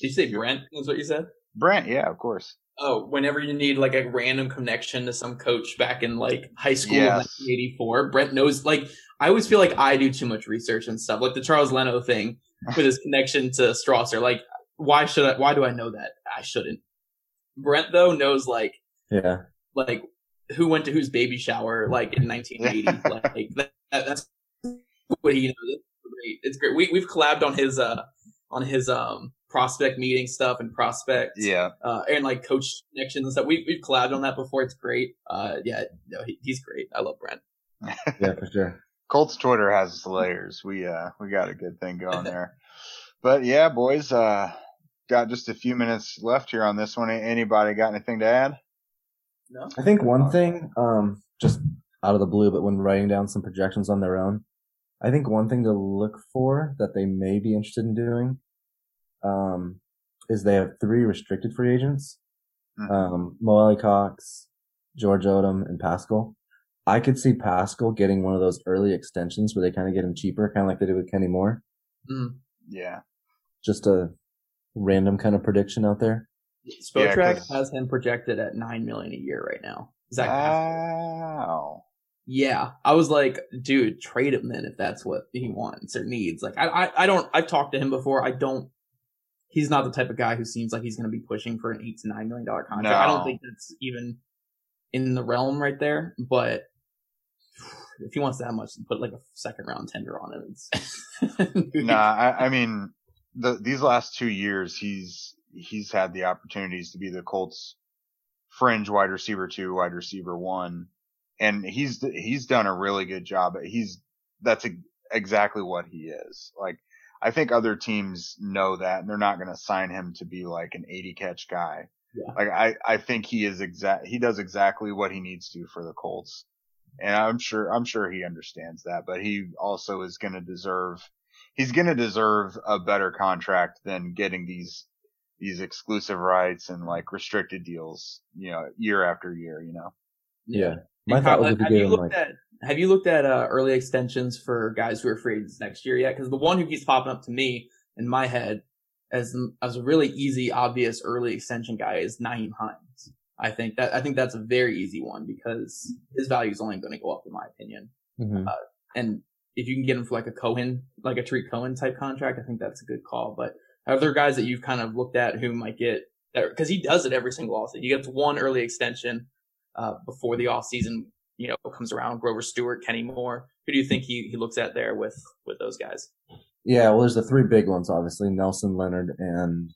Did you say Brent? Is what you said? Brent, yeah, of course oh, whenever you need like a random connection to some coach back in like high school yes. 1984, Brent knows. Like, I always feel like I do too much research and stuff, like the Charles Leno thing <laughs> with his connection to Strausser. Like, why should I? Why do I know that? I shouldn't. Brent though knows like, yeah, like who went to whose baby shower like in 1980. <laughs> like that, that's what he knows. It's great. It's great. We we've collabed on his uh on his um prospect meeting stuff and prospect, yeah, uh, and like coach connections and stuff. We we've collabed on that before. It's great. Uh, yeah, no, he, he's great. I love Brent. <laughs> yeah, for sure. Colts Twitter has layers. We uh we got a good thing going <laughs> there. but yeah, boys, uh, got just a few minutes left here on this one. Anybody got anything to add? No. I think one thing, um, just out of the blue, but when writing down some projections on their own, I think one thing to look for that they may be interested in doing, um, is they have three restricted free agents, mm-hmm. um, Mo Alie-Cox, George Odum, and Pascal. I could see Pascal getting one of those early extensions where they kind of get him cheaper, kind of like they did with Kenny Moore. Mm. Yeah. Just a random kind of prediction out there. Spotrac yeah, has him projected at nine million a year right now. Is that wow? Yeah, I was like, dude, trade him then if that's what he wants or needs. Like, I, I, I don't. I've talked to him before. I don't. He's not the type of guy who seems like he's going to be pushing for an eight to nine million dollar contract. No. I don't think that's even in the realm right there. But if he wants that much, put like a second round tender on it. It's <laughs> nah, I, I mean, the these last two years, he's he's had the opportunities to be the Colts fringe wide receiver two, wide receiver one, and he's he's done a really good job. He's that's a, exactly what he is. Like I think other teams know that, and they're not going to sign him to be like an 80 catch guy. Yeah. Like I I think he is exact he does exactly what he needs to for the Colts. And I'm sure I'm sure he understands that, but he also is going to deserve he's going to deserve a better contract than getting these these exclusive rights and like restricted deals, you know, year after year, you know. Yeah. My thought was have, you looked like... at, have you looked at uh, early extensions for guys who are free agents next year yet? Because the one who keeps popping up to me in my head as as a really easy, obvious early extension guy is Nyheim Hines. I think that I think that's a very easy one because his value is only going to go up, in my opinion. Mm-hmm. Uh, and if you can get him for like a Cohen, like a Tarik Cohen type contract, I think that's a good call. But are there guys that you've kind of looked at who might get because he does it every single offseason. He gets one early extension uh, before the off season, you know, comes around. Grover Stewart, Kenny Moore. Who do you think he, he looks at there with with those guys? Yeah, well, there's the three big ones, obviously. Nelson, Leonard, and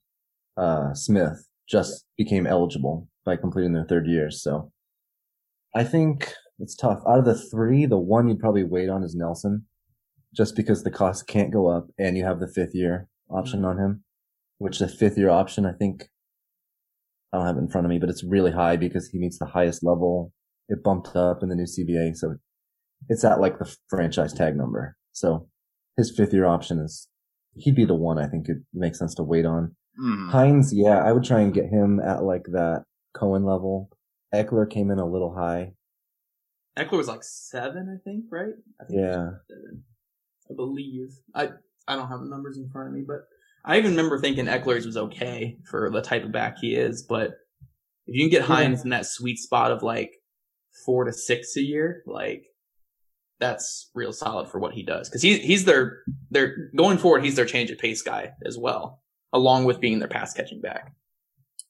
uh, Smith just yeah. became eligible by completing their third year. So I think it's tough. Out of the three, the one you'd probably wait on is Nelson, just because the cost can't go up and you have the fifth year option on him, which the fifth year option, I think, I don't have it in front of me, but it's really high because he meets the highest level. It bumped up in the new CBA. So it's at like the franchise tag number. So his fifth year option is, he'd be the one I think it makes sense to wait on. Mm. Hines, yeah, I would try and get him at like that Cohen level. Ekeler came in a little high. Ekeler was like seven, I think, right? I think yeah. I believe. I I don't have the numbers in front of me, but I even remember thinking Ekeler's was okay for the type of back he is. But if you can get Hines in that sweet spot of like four to six a year, like that's real solid for what he does. Cause he's, he's their, their going forward, he's their change of pace guy as well, along with being their pass catching back.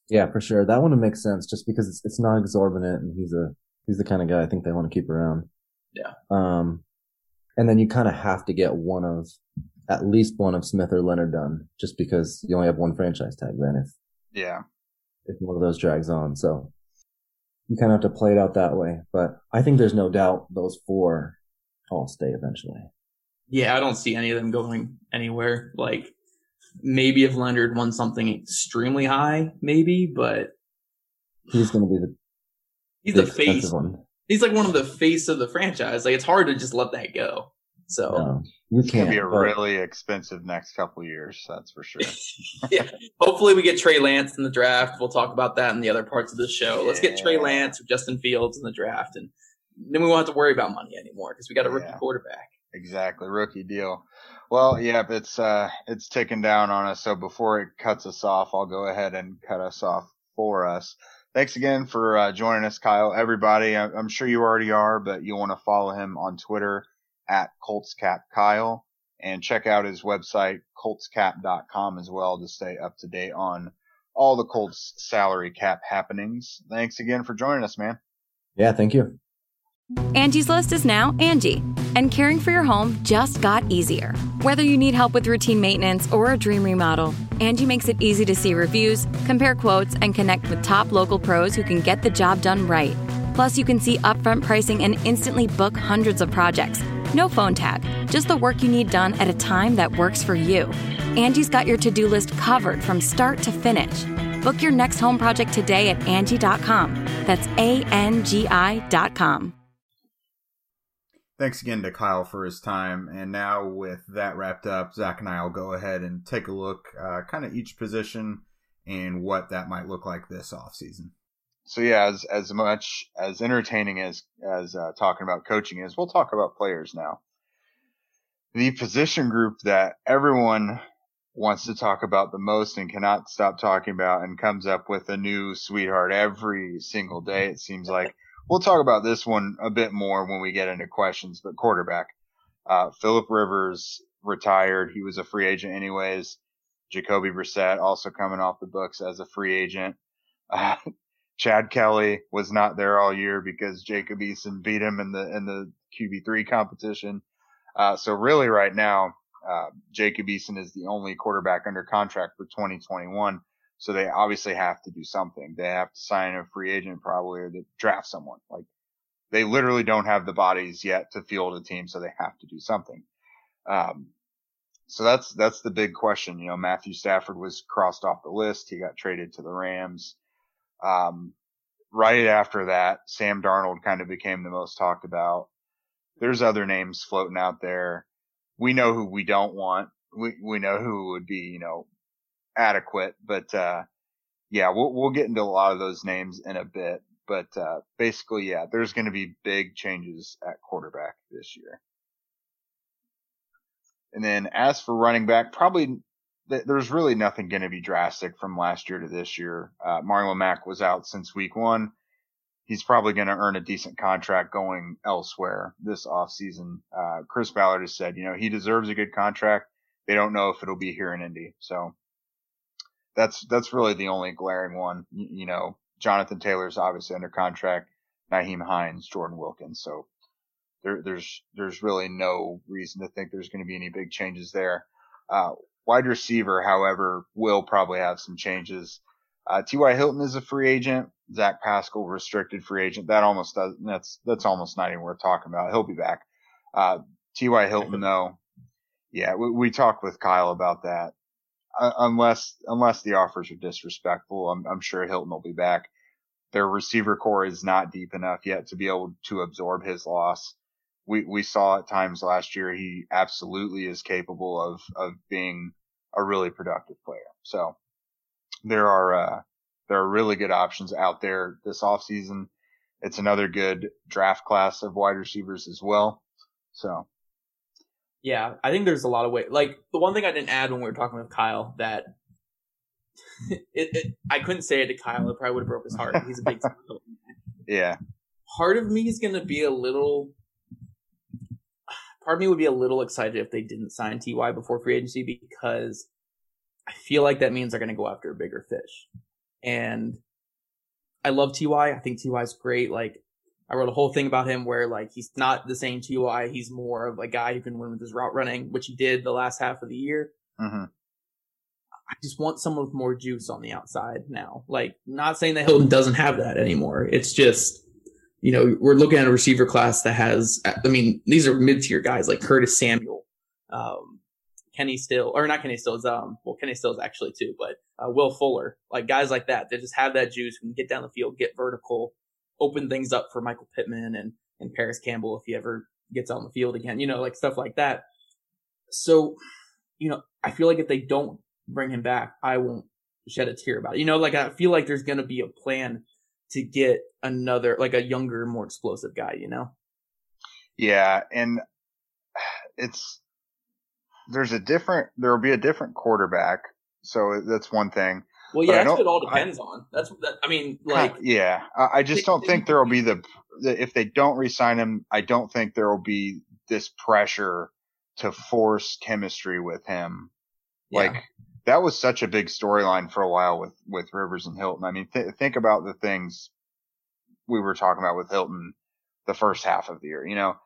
Yeah, for sure. That one makes sense just because it's, it's not exorbitant and he's a, he's the kind of guy I think they want to keep around. Yeah. Um, and then you kind of have to get one of at least one of Smith or Leonard done, just because you only have one franchise tag then if yeah if one of those drags on. So you kind of have to play it out that way. But I think there's no doubt those four all stay eventually. Yeah, I don't see any of them going anywhere. Like maybe if Leonard won something extremely high, maybe, but he's going to be the he's the, the face. One. He's like one of the face of the franchise. Like it's hard to just let that go. So no, you can't. It's be a but... really expensive next couple years. That's for sure. <laughs> yeah. Hopefully, we get Trey Lance in the draft. We'll talk about that in the other parts of the show. Yeah. Let's get Trey Lance or Justin Fields in the draft, and then we won't have to worry about money anymore because we got a rookie yeah. quarterback. Exactly, rookie deal. Well, yeah, it's uh, it's ticking down on us. So before it cuts us off, I'll go ahead and cut us off for us. Thanks again for uh, joining us, Kyle. Everybody, I'm sure you already are, but you want to follow him on Twitter at ColtsCapKyle and check out his website, coltscap.com as well to stay up to date on all the Colts salary cap happenings. Thanks again for joining us, man. Yeah, thank you. Angie's List is now Angie, and caring for your home just got easier. Whether you need help with routine maintenance or a dream remodel, Angie makes it easy to see reviews, compare quotes, and connect with top local pros who can get the job done right. Plus, you can see upfront pricing and instantly book hundreds of projects no phone tag, just the work you need done at a time that works for you. Angie's got your to do list covered from start to finish. Book your next home project today at Angie.com. That's A N G I.com. Thanks again to Kyle for his time. And now, with that wrapped up, Zach and I will go ahead and take a look, uh, kind of each position and what that might look like this offseason. So yeah, as as much as entertaining as as uh, talking about coaching is, we'll talk about players now. The position group that everyone wants to talk about the most and cannot stop talking about and comes up with a new sweetheart every single day. It seems like we'll talk about this one a bit more when we get into questions, but quarterback, uh, Philip Rivers retired. He was a free agent anyways. Jacoby Brissett also coming off the books as a free agent. Uh, <laughs> Chad Kelly was not there all year because Jacob Eason beat him in the in the QB three competition. Uh, so really, right now, uh, Jacob Eason is the only quarterback under contract for 2021. So they obviously have to do something. They have to sign a free agent probably or draft someone. Like they literally don't have the bodies yet to field a team, so they have to do something. Um, so that's that's the big question. You know, Matthew Stafford was crossed off the list. He got traded to the Rams. Um, right after that, Sam Darnold kind of became the most talked about. There's other names floating out there. We know who we don't want. We we know who would be, you know, adequate, but uh, yeah, we'll we'll get into a lot of those names in a bit. But uh, basically, yeah, there's going to be big changes at quarterback this year. And then as for running back, probably th- there's really nothing going to be drastic from last year to this year. Uh, Marlon Mack was out since week one. He's probably going to earn a decent contract going elsewhere this offseason. Uh, Chris Ballard has said, you know, he deserves a good contract. They don't know if it'll be here in Indy. So that's, that's really the only glaring one. You, know, Jonathan Taylor's obviously under contract. Nyheim Hines, Jordan Wilkins. So there, there's there's really no reason to think there's going to be any big changes there. Uh, wide receiver, however, will probably have some changes. Uh, T.Y. Hilton is a free agent. Zach Pascal, restricted free agent. That almost does, that's, that's almost not even worth talking about. He'll be back. Uh, T.Y. Hilton, though, yeah, we, we, talked with Kyle about that. Uh, unless, unless the offers are disrespectful, I'm, I'm sure Hilton will be back. Their receiver corps is not deep enough yet to be able to absorb his loss we, we saw at times last year he absolutely is capable of, of being a really productive player. So there are, uh, there are really good options out there this offseason. It's another good draft class of wide receivers as well. So. Yeah, I think there's a lot of way. Like the one thing I didn't add when we were talking with Kyle that <laughs> it, it, I couldn't say it to Kyle. It probably would have broke his heart. He's a big. <laughs> yeah. Part of me is going to be a little part of me would be a little excited if they didn't sign Ty before free agency because I feel like that means they're going to go after a bigger fish. And I love Ty. I think Ty is great. Like I wrote a whole thing about him where like he's not the same Ty. He's more of a guy who can win with his route running, which he did the last half of the year. Mm-hmm. I just want someone with more juice on the outside now. Like, not saying that Hilton doesn't have that anymore. It's just you know, we're looking at a receiver class that has, I mean, these are mid tier guys like Curtis Samuel, um, Kenny Still, or not Kenny Still, is, um, well, Kenny Still is actually too, but, uh, Will Fuller, like guys like that that just have that juice, can get down the field, get vertical, open things up for Michael Pittman and, and Parris Campbell if he ever gets on the field again, you know, like stuff like that. So, you know, I feel like if they don't bring him back, I won't shed a tear about it. You know, like I feel like there's going to be a plan to get another like a younger, more explosive guy, you know? Yeah, and it's there's a different there will be a different quarterback, so that's one thing. Well, yeah, that's what it all depends I, on. That's that, I mean, like yeah, I, I just don't think there will be the, the if they don't resign him. I don't think there will be this pressure to force chemistry with him. Yeah. Like that was such a big storyline for a while with with Rivers and Hilton. I mean, th- think about the things we were talking about with Hilton the first half of the year. You know,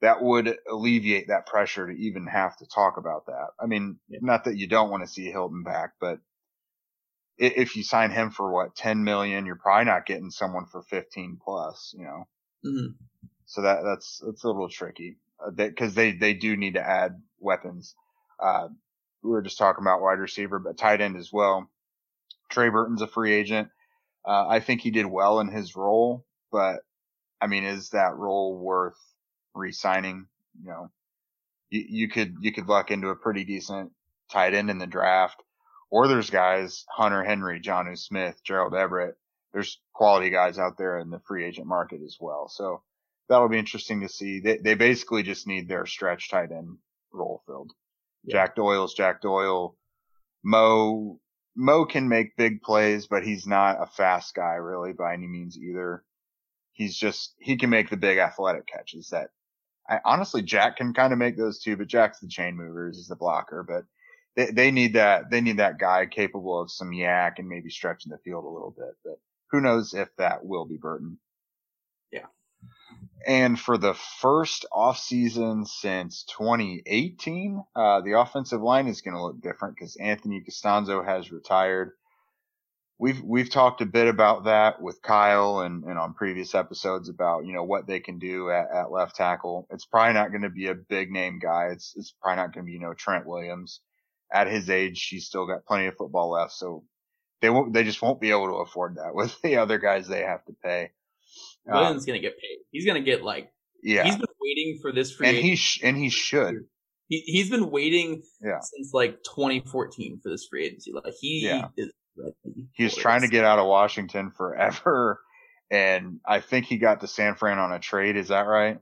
that would alleviate that pressure to even have to talk about that. I mean, yeah. not that you don't want to see Hilton back, but if you sign him for what 10 million, you're probably not getting someone for 15 plus. You know, mm-hmm. so that that's that's a little tricky because uh, they, they they do need to add weapons. Uh, we were just talking about wide receiver, but tight end as well. Trey Burton's a free agent. Uh, I think he did well in his role, but I mean, is that role worth re-signing. You know, you, you could you could luck into a pretty decent tight end in the draft. Or there's guys Hunter Henry, Jonnu Smith, Gerald Everett. There's quality guys out there in the free agent market as well. So that'll be interesting to see. They they basically just need their stretch tight end role filled. Jack Doyle's Jack Doyle. Mo Mo can make big plays, but he's not a fast guy really by any means either. He's just he can make the big athletic catches that I honestly Jack can kind of make those too, but Jack's the chain movers, he's the blocker, but they, they need that they need that guy capable of some YAC and maybe stretching the field a little bit. But who knows if that will be Burton. And for the first offseason since 2018, uh, the offensive line is going to look different because Anthony Castonzo has retired. We've, we've talked a bit about that with Kyle and, and on previous episodes about, you know, what they can do at, at left tackle. It's probably not going to be a big name guy. It's, it's probably not going to be, you know, Trent Williams. At his age, he's still got plenty of football left. So they won't, they just won't be able to afford that <laughs> with the other guys they have to pay. Williams um, gonna get paid. He's gonna get like yeah. He's been waiting for this free and he sh- and he should. He he's been waiting yeah. since like 2014 for this free agency. Like he yeah. is ready. He's trying to get out of Washington forever, <laughs> and I think he got to San Fran on a trade. Is that right?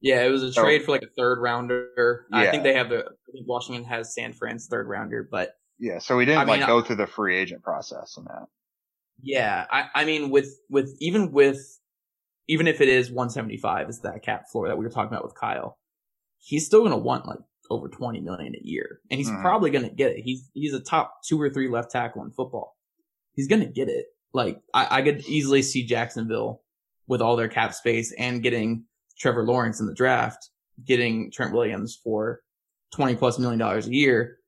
Yeah, it was a trade for like a third rounder. Yeah. I think they have the. I think Washington has San Fran's third rounder, but yeah, so he didn't I like mean, go through the free agent process and that. Yeah, I, I mean, with with even with even if it is 175 is that cap floor that we were talking about with Kyle, he's still going to want like over 20 million a year, and he's mm-hmm. probably going to get it. He's he's a top two or three left tackle in football. He's going to get it. Like I, I could easily see Jacksonville with all their cap space and getting Trevor Lawrence in the draft, getting Trent Williams for 20 plus million dollars a year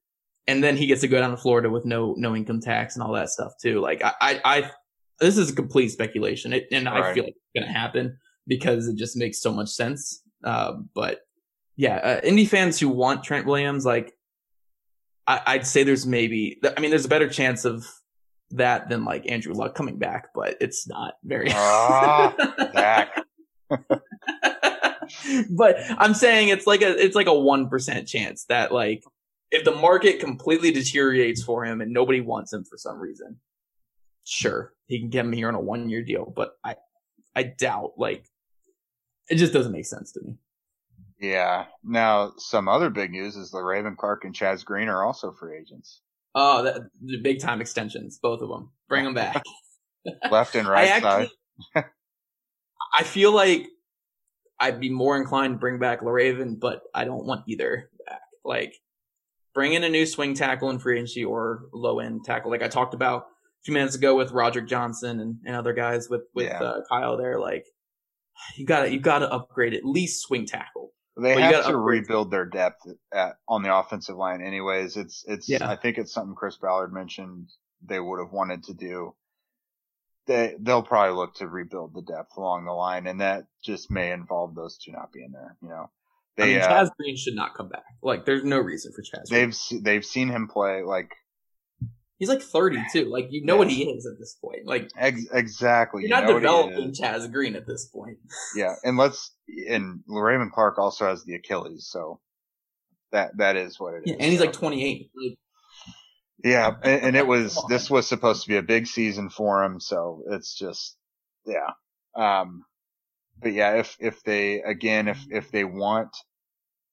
and then he gets to go down to Florida with no no income tax and all that stuff too. Like I I, I this is a complete speculation, it, and I feel like it's gonna happen because it just makes so much sense. Uh, but yeah, uh, Indy fans who want Trent Williams, like I, would say there's maybe I mean there's a better chance of that than like Andrew Luck coming back, but it's not very. Ah, <laughs> back. <laughs> but I'm saying it's like a it's like a one percent chance that like if the market completely deteriorates for him and nobody wants him for some reason, sure, he can get him here on a one year deal. But I, I doubt like it just doesn't make sense to me. Yeah. Now, some other big news is Le'Raven Clark and Chaz Green are also free agents. Oh, the, the big time extensions, both of them. Bring them back. <laughs> Left and right actually, side. <laughs> I feel like I'd be more inclined to bring back Le'Raven, but I don't want either back. Like, bring in a new swing tackle in free agency or low end tackle, like I talked about a few minutes ago with Roderick Johnson and, and other guys with with yeah. uh, Kyle there. Like you got to you got to upgrade at least swing tackle. They have to rebuild their depth at, on the offensive line, anyways. It's it's. Yeah. I think it's something Chris Ballard mentioned they would have wanted to do. They they'll probably look to rebuild the depth along the line, and that just may involve those two not being there. You know, they, I mean, uh, Chaz Green should not come back. Like, there's no reason for Chaz. They've Green. they've seen him play. Like, he's like 32. Like, you know yeah. what he is at this point. Like, Ex- exactly. You're you not developing Chaz Green at this point. <laughs> yeah, and let's and Raymond Clark also has the Achilles, so that that is what it yeah, is. And he's so. like 28. Like, yeah, <laughs> and, and it was this was supposed to be a big season for him, so it's just yeah. Um, but yeah, if if they again if if they want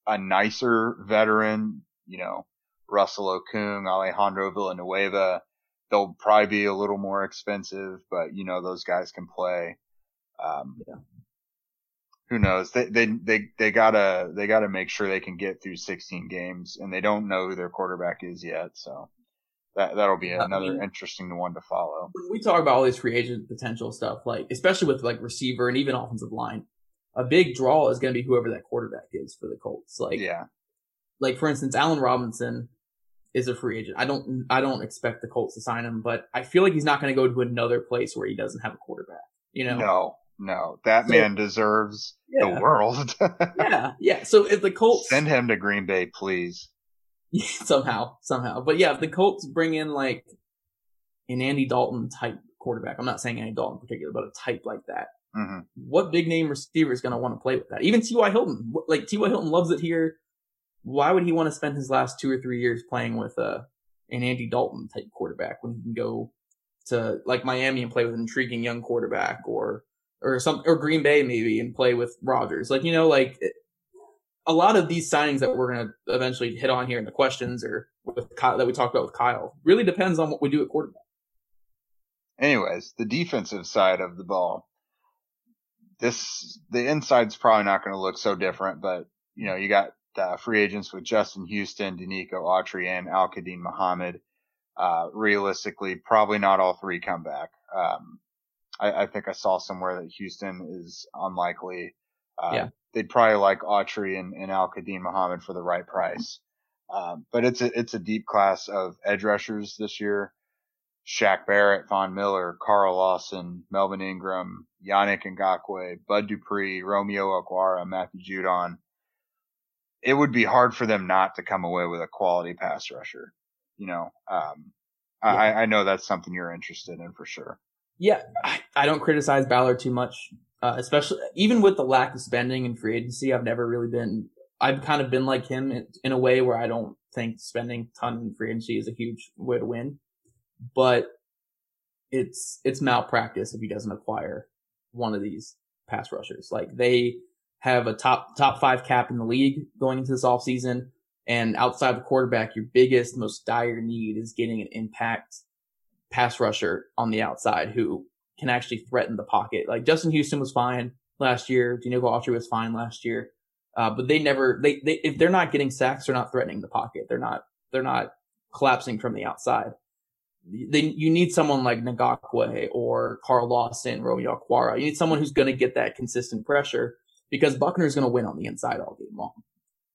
a nicer veteran, you know, Russell Okung, Alejandro Villanueva, they'll probably be a little more expensive, but you know those guys can play. Um, yeah. Who knows? They they they they gotta they gotta make sure they can get through 16 games, and they don't know who their quarterback is yet. So that that'll be another I mean, interesting one to follow. When we talk about all these free agent potential stuff, like especially with like receiver and even offensive line, a big draw is going to be whoever that quarterback is for the Colts. Like, yeah, like for instance, Allen Robinson is a free agent. I don't I don't expect the Colts to sign him, but I feel like he's not going to go to another place where he doesn't have a quarterback. You know? No, no, that so, man deserves yeah. the world. <laughs> yeah, yeah. So if the Colts send him to Green Bay, please. <laughs> somehow, somehow. But yeah, if the Colts bring in like an Andy Dalton type quarterback, I'm not saying Andy Dalton in particular, but a type like that, Mm-hmm. What big name receiver is going to want to play with that? Even T.Y. Hilton, like T.Y. Hilton loves it here. Why would he want to spend his last two or three years playing with a, uh, an Andy Dalton type quarterback when he can go to like Miami and play with an intriguing young quarterback or, or some, or Green Bay maybe and play with Rodgers? Like, you know, like a lot of these signings that we're going to eventually hit on here in the questions or with Kyle, that we talked about with Kyle really depends on what we do at quarterback. Anyways, the defensive side of the ball, this the inside's probably not going to look so different, but you know you got uh, free agents with Justin Houston, Denico Autry, and Al-Quadin Muhammad. Uh, realistically, probably not all three come back. Um, I, I, think I saw somewhere that Houston is unlikely. Uh, yeah. They'd probably like Autry and, and Al-Quadin Muhammad for the right price. Um, but it's a, it's a deep class of edge rushers this year. Shaq Barrett, Von Miller, Carl Lawson, Melvin Ingram, Yannick Ngakoue, Bud Dupree, Romeo Okwara, Matthew Judon. It would be hard for them not to come away with a quality pass rusher. You know, um, yeah. I, I know that's something you're interested in for sure. Yeah, I, don't criticize Ballard too much, uh, especially even with the lack of spending and free agency. I've never really been. I've kind of been like him in, in a way where I don't think spending ton in free agency is a huge way to win but it's it's malpractice if he doesn't acquire one of these pass rushers. Like they have a top top five cap in the league going into this offseason. And outside the quarterback, your biggest, most dire need is getting an impact pass rusher on the outside who can actually threaten the pocket. Like Justin Houston was fine last year. Denico Autry was fine last year. Uh, but they never, they, they, if they're not getting sacks, they're not threatening the pocket. They're not, they're not collapsing from the outside then you need someone like Ngakoue or Carl Lawson, Romeo Okwara. You need someone who's going to get that consistent pressure because Buckner is going to win on the inside all game long.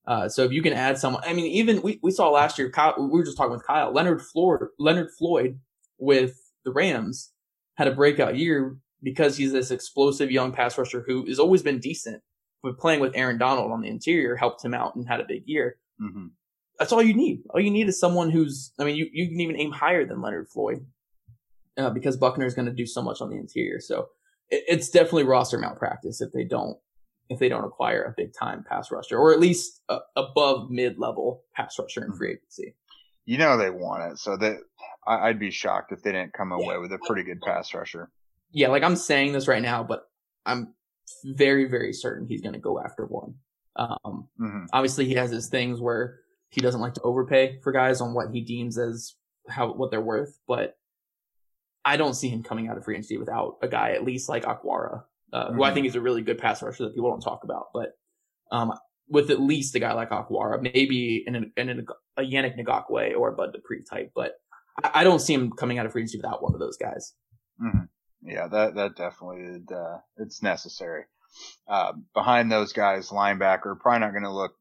Uh, so if you can add someone, I mean, even we, we saw last year, Kyle, we were just talking with Kyle, Leonard Floyd, Leonard Floyd with the Rams had a breakout year because he's this explosive young pass rusher who has always been decent, but playing with Aaron Donald on the interior helped him out and had a big year. Mm-hmm that's all you need. All you need is someone who's, I mean, you, you can even aim higher than Leonard Floyd uh, because Buckner is going to do so much on the interior. So it, it's definitely roster malpractice if they don't, if they don't acquire a big time pass rusher or at least a, above mid level pass rusher in free agency. You know, they want it. So that I, would be shocked if they didn't come away yeah. with a pretty good pass rusher. Yeah. Like I'm saying this right now, but I'm very, very certain he's going to go after one. Um, mm-hmm. obviously he has his things where he doesn't like to overpay for guys on what he deems as how what they're worth, but I don't see him coming out of free agency without a guy at least like Okwara, uh, mm-hmm. who I mm-hmm. think is a really good pass rusher that people don't talk about, but um, with at least a guy like Okwara, maybe in, an, in an, a Yannick Ngakoue or a Bud Dupree type, but I, I, don't see him coming out of free agency without one of those guys. Mm-hmm. Yeah, that that definitely uh, it's necessary. Uh, behind those guys, linebacker probably not going to look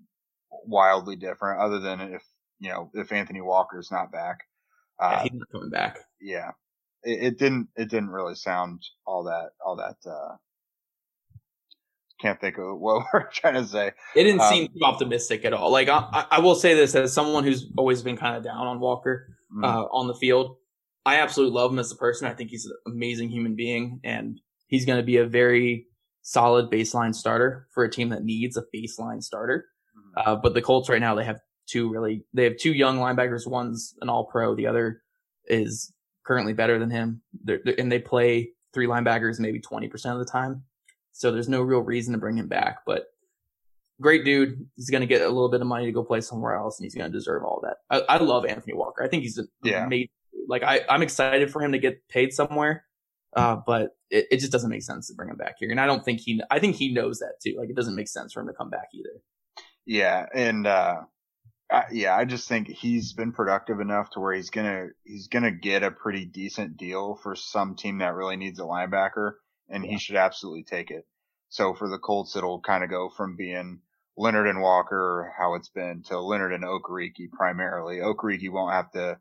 wildly different, other than if you know if Anthony Walker's not back. Uh, yeah, he's not coming back. Yeah, it, it, didn't. It didn't really sound all that. All that. uh Can't think of what <laughs> we're trying to say. It didn't um, seem optimistic at all. Like I, I, will say this as someone who's always been kind of down on Walker mm-hmm. uh, on the field. I absolutely love him as a person. I think he's an amazing human being, and he's going to be a very solid baseline starter for a team that needs a baseline starter. Uh, but the Colts right now, they have two really, they have two young linebackers. One's an all pro. The other is currently better than him. They're, they're, and they play three linebackers maybe 20% of the time. So there's no real reason to bring him back, but great dude. He's going to get a little bit of money to go play somewhere else and he's going to deserve all that. I, I, love Anthony Walker. I think he's a yeah. amazing. Like I, I'm excited for him to get paid somewhere. Uh, but it, it just doesn't make sense to bring him back here. And I don't think he, I think he knows that too. Like it doesn't make sense for him to come back either. Yeah, and uh, I, yeah, I just think he's been productive enough to where he's gonna he's gonna get a pretty decent deal for some team that really needs a linebacker, and yeah. he should absolutely take it. So for the Colts, it'll kind of go from being Leonard and Walker, how it's been, to Leonard and Okereke primarily. Okereke won't have to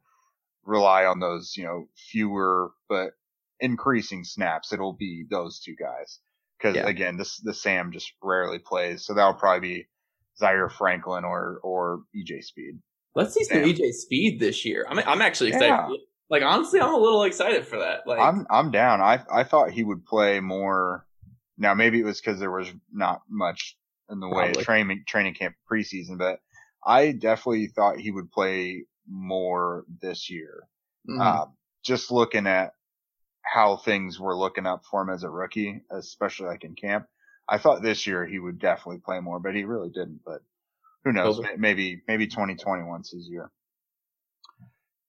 rely on those, you know, fewer but increasing snaps. It'll be those two guys. Cause yeah. again, this, the Sam just rarely plays. So that'll probably be Zaire Franklin or or EJ Speed. Let's see some EJ Speed this year. I'm I'm actually excited. Yeah. Like honestly, I'm a little excited for that. Like I'm I'm down. I I thought he would play more Now maybe it was because there was not much in the way of training training camp preseason, but I definitely thought he would play more this year. Mhm. Uh, just looking at how things were looking up for him as a rookie, especially like in camp, I thought this year he would definitely play more, but he really didn't. But who knows? Maybe maybe 2021's his year.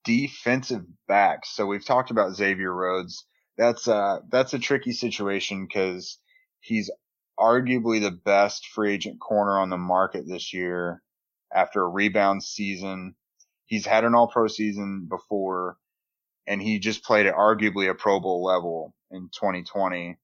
Defensive backs. So we've talked about Xavier Rhodes. That's uh that's a tricky situation because he's arguably the best free agent corner on the market this year after a rebound season. He's had an all pro season before and he just played at arguably a Pro Bowl level in 2020.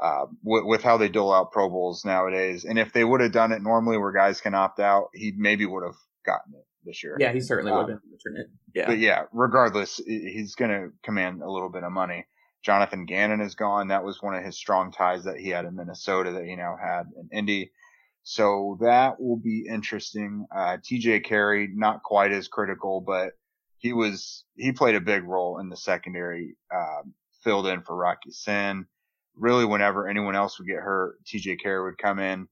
Uh, with, with how they dole out Pro Bowls nowadays. And if they would have done it normally where guys can opt out, he maybe would have gotten it this year. Yeah, he certainly would Um, have been. Yeah. But yeah, regardless, he's going to command a little bit of money. Jonathan Gannon is gone. That was one of his strong ties that he had in Minnesota that he now had in Indy. So that will be interesting. Uh, TJ Carrie, not quite as critical, but he was, he played a big role in the secondary, um, filled in for Rock Ya-Sin. Really, whenever anyone else would get hurt, TJ Carrie would come in.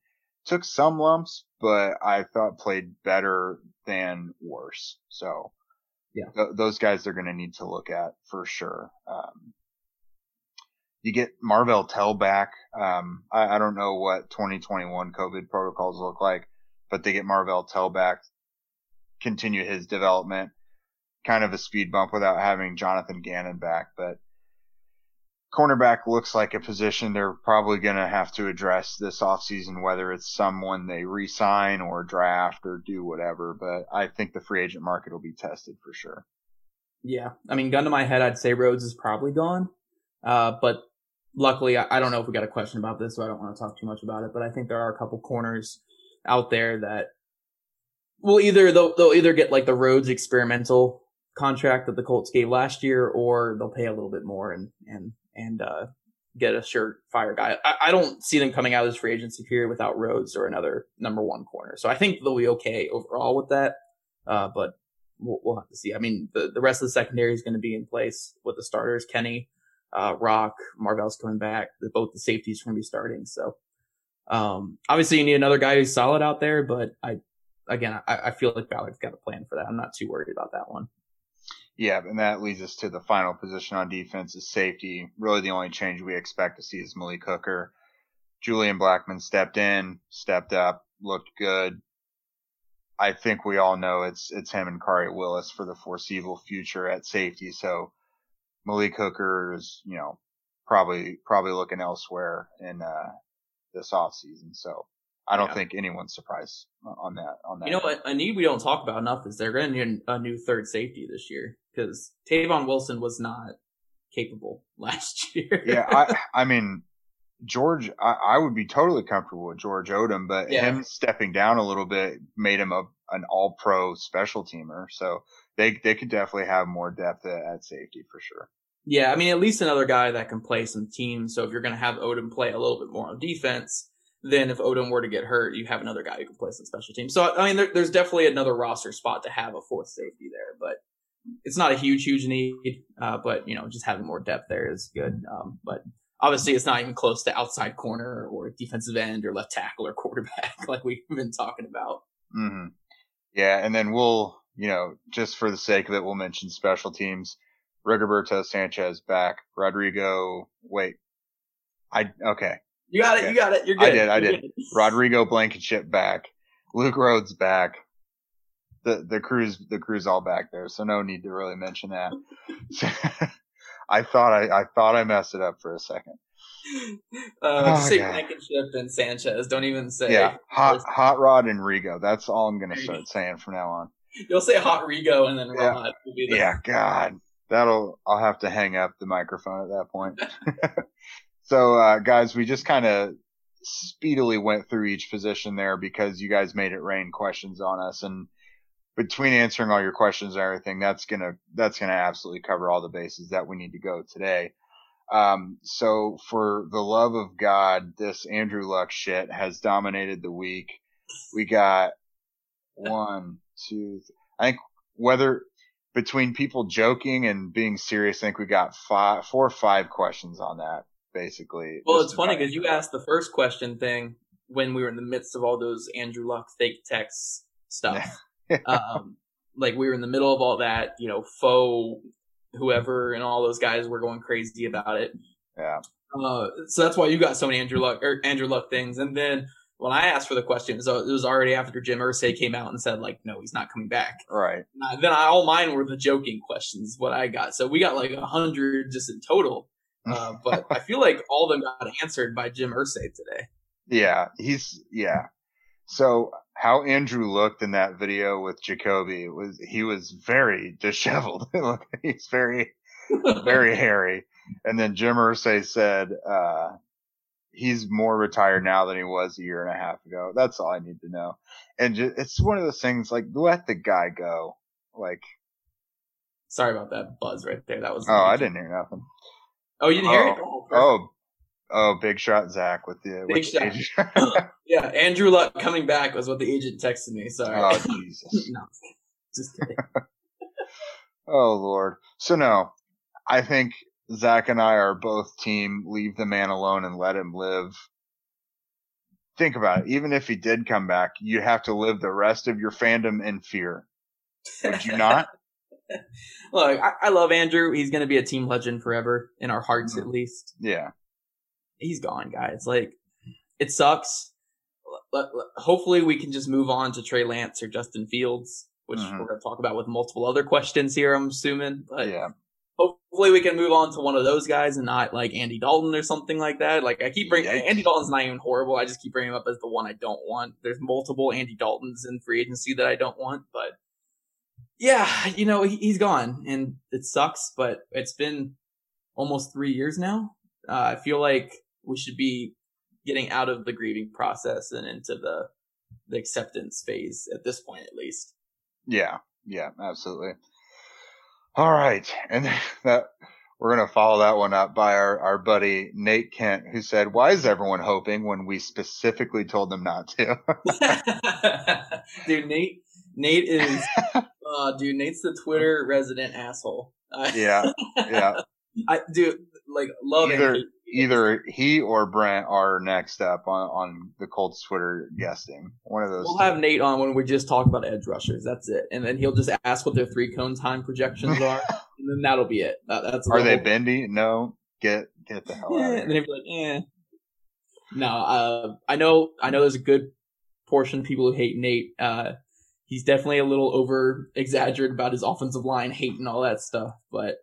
Took some lumps, but I thought played better than worse. So th- those guys they're going to need to look at for sure. Um, you get Marvell Tell back. Um, I, I don't know what 2021 COVID protocols look like, but they get Marvell Tell back, continue his development, kind of a speed bump without having Jonathan Gannon back. But cornerback looks like a position they're probably going to have to address this offseason, whether it's someone they re-sign or draft or do whatever. But I think the free agent market will be tested for sure. Yeah, I mean, gun to my head, I'd say Rhodes is probably gone. Uh, but luckily, I, I don't know if we got a question about this, so I don't want to talk too much about it. But I think there are a couple corners out there that will either they'll they'll either get like the Rhodes experimental contract that the Colts gave last year, or they'll pay a little bit more and and and uh, get a surefire guy. I, I don't see them coming out of this free agency period without Rhodes or another number one corner. So I think they'll be okay overall with that. Uh, but we'll, we'll have to see. I mean, the, the rest of the secondary is going to be in place with the starters. Kenny, uh, Rock, Marvell's coming back. The, both the safeties are going to be starting. So, um, obviously you need another guy who's solid out there, but I, again, I, I feel like Ballard's got a plan for that. I'm not too worried about that one. Yeah, and that leads us to the final position on defense is safety. Really the only change we expect to see is Malik Hooker. Julian Blackmon stepped in, stepped up, looked good. I think we all know it's it's him and Khari Willis for the foreseeable future at safety. So Malik Hooker is, you know, probably probably looking elsewhere in uh this off season. So I don't Yeah. think anyone's surprised uh, on that on that. You know what? A need we don't talk about enough is they're going to need a new third safety this year because Tavon Wilson was not capable <laughs> last year. yeah, I <laughs> I mean George, I, I would be totally comfortable with George Odum, but Yeah. him stepping down a little bit made him a an all pro special teamer. So they they could definitely have more depth at, at safety for sure. Yeah, I mean, at least another guy that can play some teams. So if you're going to have Odum play a little bit more on defense, then if Odum were to get hurt, you have another guy who can play some special teams. So I mean, there, there's definitely another roster spot to have a fourth safety there, but it's not a huge, huge need. Uh, but you know, just having more depth there is good. Um, but obviously, it's not even close to outside corner or defensive end or left tackle or <laughs> quarterback like we've been talking about. hmm Yeah, and then we'll you know just for the sake of it, we'll mention special teams. Rigoberto Sanchez back. Rodrigo, wait, I okay. You got it. Okay. You got it. You're good. I did, I You're did. good. <laughs> Rodrigo Blankenship back. Luke Rhodes back. The the crew's the crew's all back there, so no need to really mention that. <laughs> <laughs> I thought I, I thought I messed it up for a second. Uh, just say. Blankenship and Sanchez. Don't even say. Yeah, hot hot rod and Rigo. That's all I'm gonna start saying from now on. You'll say Hot Rigo and then Yeah. Rod will be the Yeah, God, that'll I'll have to hang up the microphone at that point. So, uh, guys, we just kind of speedily went through each position there because you guys made it rain questions on us, and between answering all your questions and everything, that's gonna that's gonna absolutely cover all the bases that we need to go today. Um, so for the love of God, this Andrew Luck shit has dominated the week. We got one, two, I think whether between people joking and being serious, I think we got five, four or five questions on that basically. Well, it's funny because you asked the first question thing when we were in the midst of all those Andrew Luck fake text stuff. <laughs> um, like we were in the middle of all that, you know, faux whoever and all those guys were going crazy about it. Yeah. Uh, so that's why you got so many Andrew Luck or Andrew Luck things. And then when I asked for the question, so it was already after Jim Irsay came out and said like, no, he's not coming back. Right. then I, all mine were the joking questions. What I got, so we got like a hundred just in total. <laughs> Uh, but I feel like all of them got answered by Jim Irsay today. Yeah, he's yeah. So how Andrew looked in that video with Jacoby was he was very <laughs> disheveled. <laughs> he's very very hairy. And then Jim Irsay said uh, he's more retired now than he was a year and a half ago. That's all I need to know. And just, it's one of those things like let the guy go. Like, sorry about that buzz right there. That was oh, I didn't hear nothing. Oh, you didn't oh, hear it? Oh, oh, oh, oh, big shot, Zach with the big with shot. <laughs> <laughs> yeah, Andrew Luck coming back was what the agent texted me. Sorry. Oh <laughs> Jesus. no, just kidding. oh Lord. So no, I think Zach and I are both team leave the man alone and let him live. Think about it. Even if he did come back, you have to live the rest of your fandom in fear. Would you not? <laughs> Look, I, I, love Andrew. He's going to be a team legend forever in our hearts, mm-hmm. at least. Yeah. He's gone, guys. Like, it sucks. Hopefully, we can just move on to Trey Lance or Justin Fields, which mm-hmm. we're going to talk about with multiple other questions here, I'm assuming. But yeah hopefully we can move on to one of those guys and not like Andy Dalton or something like that. Like I keep bringing Andy Dalton's not even horrible. I just keep bringing him up as the one I don't want. There's multiple Andy Daltons in free agency that I don't want, but yeah, you know he, has gone and it sucks. But it's been almost three years now. Uh, I feel like we should be getting out of the grieving process and into the the acceptance phase at this point, at least. Yeah, yeah, absolutely. All right. And <laughs> that we're going to follow that one up by our, our buddy Nate Kent, who said, why is everyone hoping when we specifically told them not to? <laughs> <laughs> dude, Nate, Nate is, uh, dude, Nate's the Twitter resident asshole. yeah. Yeah. <laughs> I do like love either, either he or Brent are next up on, on the Colts Twitter guesting. One of those. We'll two. have Nate on when we just talk about edge rushers. That's it, and then he'll just ask what their three cone time projections are, <laughs> and then that'll be it. That, that's are they bendy? No, get get the hell out. And then he'll be like, eh. No, uh, I know, I know. There's a good portion of people who hate Nate. Uh, he's definitely a little over exaggerated about his offensive line, hate and all that stuff, but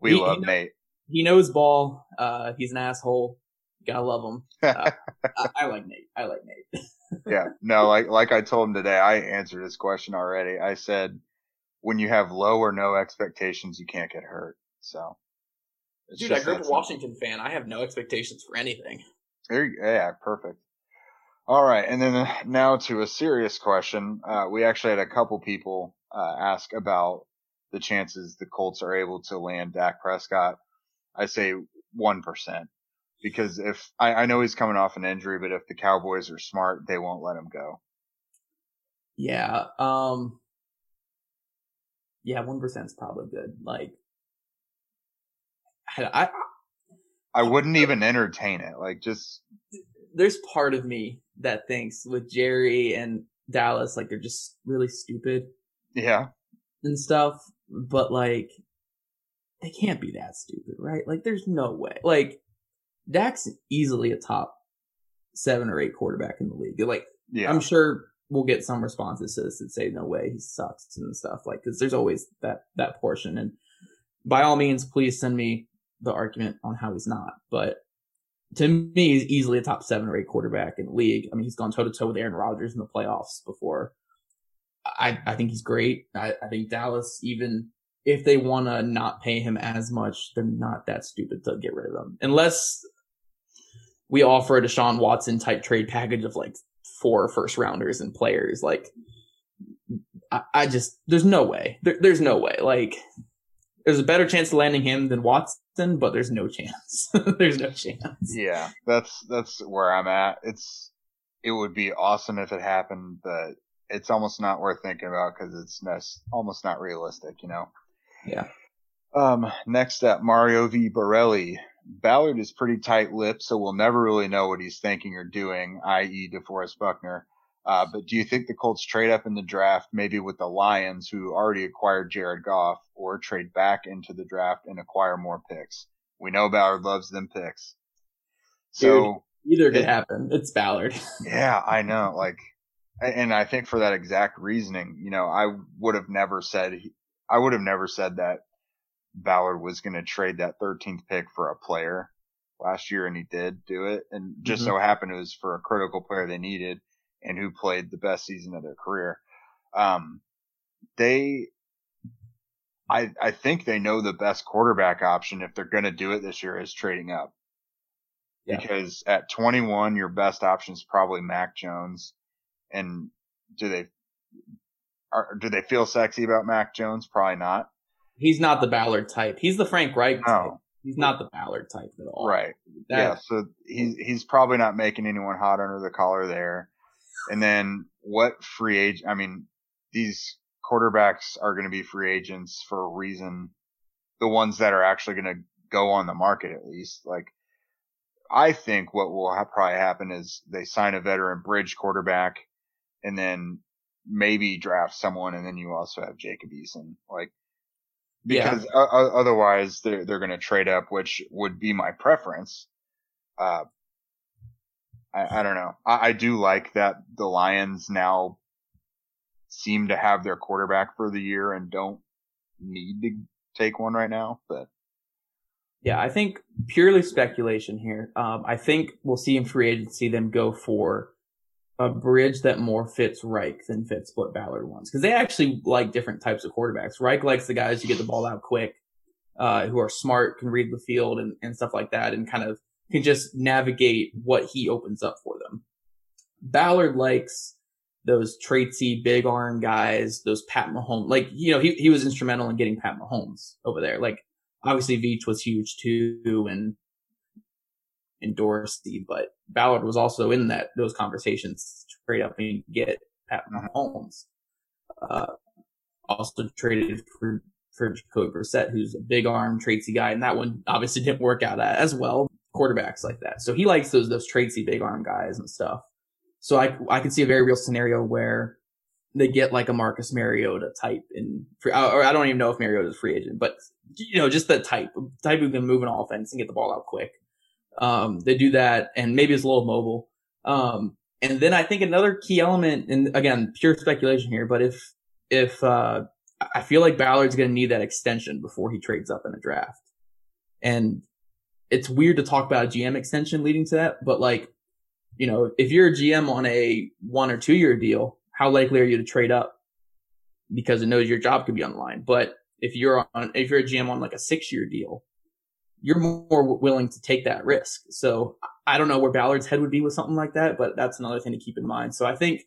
we he, love he Nate he knows ball. Uh, he's an asshole. Gotta love him. <laughs> Uh, I, I, like Nate. I like Nate. <laughs> yeah. No, like like I told him today, I answered his question already. I said, when you have low or no expectations, you can't get hurt. So. Dude, I grew up a Washington fan. I have no expectations for anything. Yeah, perfect. All right, and then uh, now to a serious question. Uh, we actually had a couple people uh, ask about the chances the Colts are able to land Dak Prescott. I say 1%. Because if, I, I know he's coming off an injury, but if the Cowboys are smart, they won't let him go. Yeah. Um, yeah, 1% is probably good. Like, I, I, I wouldn't even entertain it. Like, just. There's part of me that thinks with Jerry and Dallas, like, they're just really stupid. Yeah. And stuff. But, like, they can't be that stupid, right? Like, there's no way. Like, Dak's easily a top seven or eight quarterback in the league. Like, yeah. I'm sure we'll get some responses to this that say, no way, he sucks and stuff. Like, cause there's always that, that portion. And by all means, please send me the argument on how he's not. But to me, he's easily a top seven or eight quarterback in the league. I mean, he's gone toe to toe with Aaron Rodgers in the playoffs before. I, I think he's great. I, I think Dallas, even if they want to not pay him as much, they're not that stupid to get rid of him. Unless we offer a Deshaun Watson type trade package of like four first rounders and players. Like, I, I just, there's no way. There, there's no way. Like, there's a better chance of landing him than Watson, but there's no chance. <laughs> there's no chance. Yeah, that's, that's where I'm at. It's, it would be awesome if it happened, but it's almost not worth thinking about because it's almost not realistic, you know? Yeah. Um, next up, Mario V. Borelli Ballard is pretty tight lipped, so we'll never really know what he's thinking or doing, i.e. DeForest Buckner. Uh, but do you think the Colts trade up in the draft, maybe with the Lions, who already acquired Jared Goff, or trade back into the draft and acquire more picks? We know Ballard loves them picks. So Dude, either could it, happen. It's Ballard. <laughs> yeah, I know. Like, and I think for that exact reasoning, you know, I would have never said, I would have never said that Ballard was going to trade that 13th pick for a player last year, and he did do it. And just mm-hmm. so happened it was for a critical player they needed and who played the best season of their career. Um, they, I, I think they know the best quarterback option if they're going to do it this year is trading up. Yeah. Because at 21, your best option is probably Mac Jones. And do they, are, do they feel sexy about Mac Jones? Probably not. He's not the Ballard type. He's the Frank Reich no. type. He's not the Ballard type at all. Right. That, yeah. So he's, he's probably not making anyone hot under the collar there. And then what free agent? I mean, these quarterbacks are going to be free agents for a reason. The ones that are actually going to go on the market, at least. Like, I think what will ha- probably happen is they sign a veteran bridge quarterback, and then maybe draft someone, and then you also have Jacob Eason. Like, because yeah. otherwise they're they're going to trade up, which would be my preference. Uh, I, I don't know. I, I do like that the Lions now seem to have their quarterback for the year and don't need to take one right now, but. Yeah, I think purely speculation here. Um, I think we'll see in free agency them go for a bridge that more fits Reich than fits what Ballard wants. Cause they actually like different types of quarterbacks. Reich likes the guys who get the ball out quick, uh, who are smart, can read the field and, and stuff like that and kind of can just navigate what he opens up for them. Ballard likes those traitsy big arm guys, those Pat Mahomes. Like, you know, he, he was instrumental in getting Pat Mahomes over there. Like, obviously Veach was huge too and, and Dorsey, but Ballard was also in that, those conversations trade up and get Pat Mahomes. Uh, also traded for, for Jacoby Brissett, who's a big arm, traitsy guy, and that one obviously <laughs> didn't work out as well quarterbacks like that. So he likes those those traitsy big arm guys and stuff. So I I can see a very real scenario where they get like a Marcus Mariota type in free, or I don't even know if Mariota is free agent, but you know just that type type who can move an offense and get the ball out quick. Um, they do that, and maybe it's a little mobile. Um, and then I think another key element, and again, pure speculation here, but if if uh, I feel like Ballard's going to need that extension before he trades up in a draft, and it's weird to talk about a GM extension leading to that, but like, you know, if you're a GM on a one or two year deal, how likely are you to trade up? Because it knows your job could be on the line. But if you're on, if you're a GM on like a six year deal, you're more willing to take that risk. So I don't know where Ballard's head would be with something like that, but that's another thing to keep in mind. So I think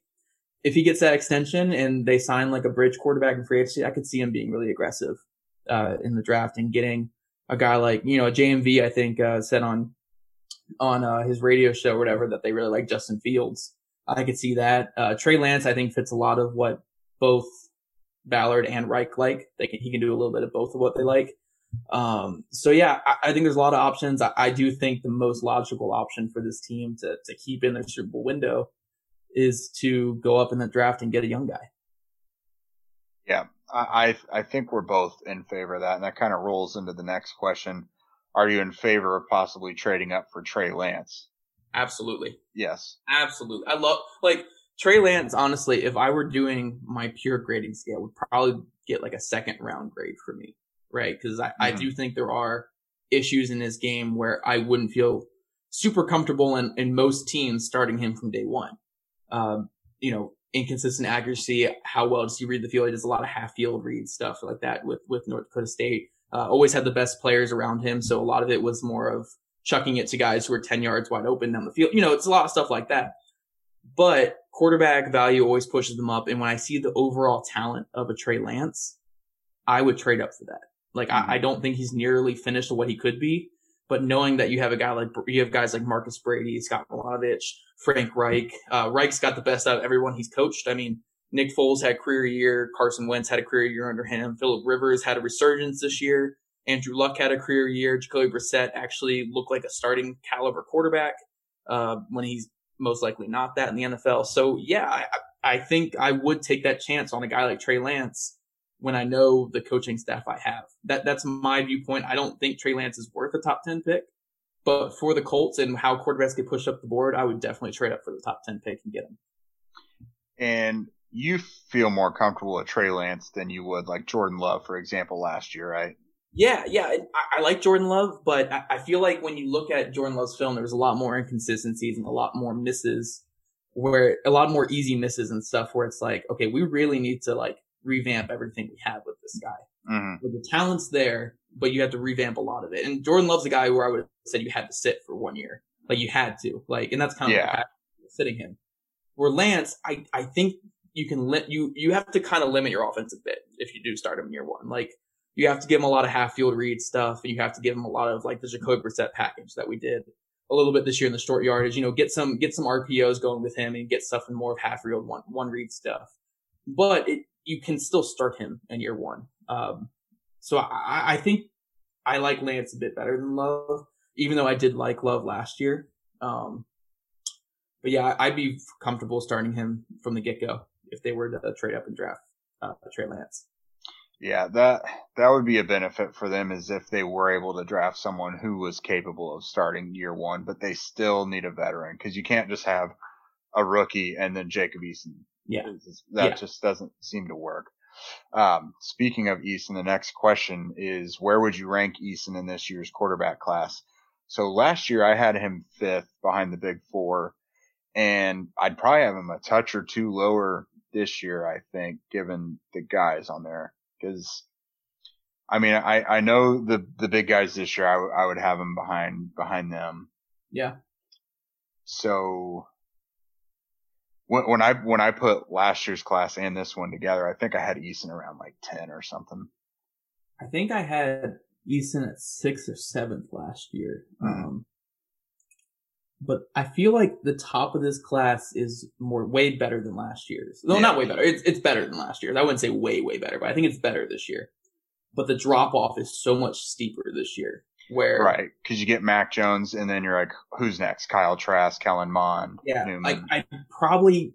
if he gets that extension and they sign like a bridge quarterback in free agency, I could see him being really aggressive, uh, in the draft and getting a guy like you know JMV I think uh, said on on uh, his radio show or whatever that they really like Justin Fields. I could see that. Uh, Trey Lance I think fits a lot of what both Ballard and Reich like. They can he can do a little bit of both of what they like. Um, so yeah, I, I, think there's a lot of options. I, I, do think the most logical option for this team to to keep in their Super Bowl window is to go up in the draft and get a young guy. Yeah, I I think we're both in favor of that, and that kind of rolls into the next question: Are you in favor of possibly trading up for Trey Lance? Absolutely. Yes. Absolutely. I love like Trey Lance. Honestly, if I were doing my pure grading scale, would probably get like a second round grade for me, right? Because I, mm-hmm. I do think there are issues in his game where I wouldn't feel super comfortable in, in most teams starting him from day one. Um, you know, inconsistent accuracy. How well does he read the field? He does a lot of half field read stuff like that with, with North Dakota State. Uh, always had the best players around him. So a lot of it was more of chucking it to guys who were 10 yards wide open down the field. You know, it's a lot of stuff like that. But quarterback value always pushes them up. And when I see the overall talent of a Trey Lance, I would trade up for that. Like, mm-hmm. I, I don't think he's nearly finished what he could be. But knowing that you have a guy like you have guys like Marcus Brady, Scott Milanovich, Frank Reich, uh, Reich's got the best out of everyone he's coached. I mean, Nick Foles had a career year. Carson Wentz had a career year under him. Philip Rivers had a resurgence this year. Andrew Luck had a career year. Jacoby Brissett actually looked like a starting caliber quarterback uh, when he's most likely not that in the NFL. So yeah, I, I think I would take that chance on a guy like Trey Lance when I know the coaching staff I have. That that's my viewpoint. I don't think Trey Lance is worth a top ten pick, but for the Colts and how quarterbacks get pushed up the board, I would definitely trade up for the top ten pick and get him. And you feel more comfortable at Trey Lance than you would like Jordan Love, for example, last year, right? Yeah, yeah. I, I like Jordan Love, but I, I, feel like when you look at Jordan Love's film, there was a lot more inconsistencies and a lot more misses, where a lot more easy misses and stuff. Where it's like, okay, we really need to like revamp everything we have with this guy. Mm-hmm. The talent's there, but you have to revamp a lot of it. And Jordan Love's a guy where I would have said you had to sit for one year, like you had to, like, and that's kind of yeah. sitting him. Where Lance, I I think you can let you you have to kind of limit your offense a bit if you do start him in year one, like you have to give him a lot of half field read stuff, and you have to give him a lot of like the Jacoby Brissett package that we did a little bit this year in the short yardage. You know, get some get some RPOs going with him and get stuff in more of half field one one read stuff. But it, you can still start him in year one. Um, so I, I think I like Lance a bit better than Love, even though I did like Love last year. Um, but yeah, I'd be comfortable starting him from the get go if they were to trade up and draft uh, Trey Lance. Yeah, that that would be a benefit for them is if they were able to draft someone who was capable of starting year one, but they still need a veteran because you can't just have a rookie and then Jacob Eason. Yeah, that yeah. just doesn't seem to work. Um, speaking of Eason, the next question is where would you rank Eason in this year's quarterback class? So last year I had him fifth behind the big four, and I'd probably have him a touch or two lower this year, I think, given the guys on there because I mean, I, I know the, the big guys this year, I, w- I would have them behind, behind them. Yeah. So when, when I, when I put last year's class and this one together, I think I had Eason around like 10 or something. I think I had Eason at sixth or seventh last year. Mm-hmm. Um, but I feel like the top of this class is more way better than last year's. No, yeah. not way better. It's it's better than last year's. I wouldn't say way way better, but I think it's better this year. But the drop off is so much steeper this year. Where right because you get Mac Jones and then you're like, who's next? Kyle Trask, Kellen Mond. Yeah, Newman. I I probably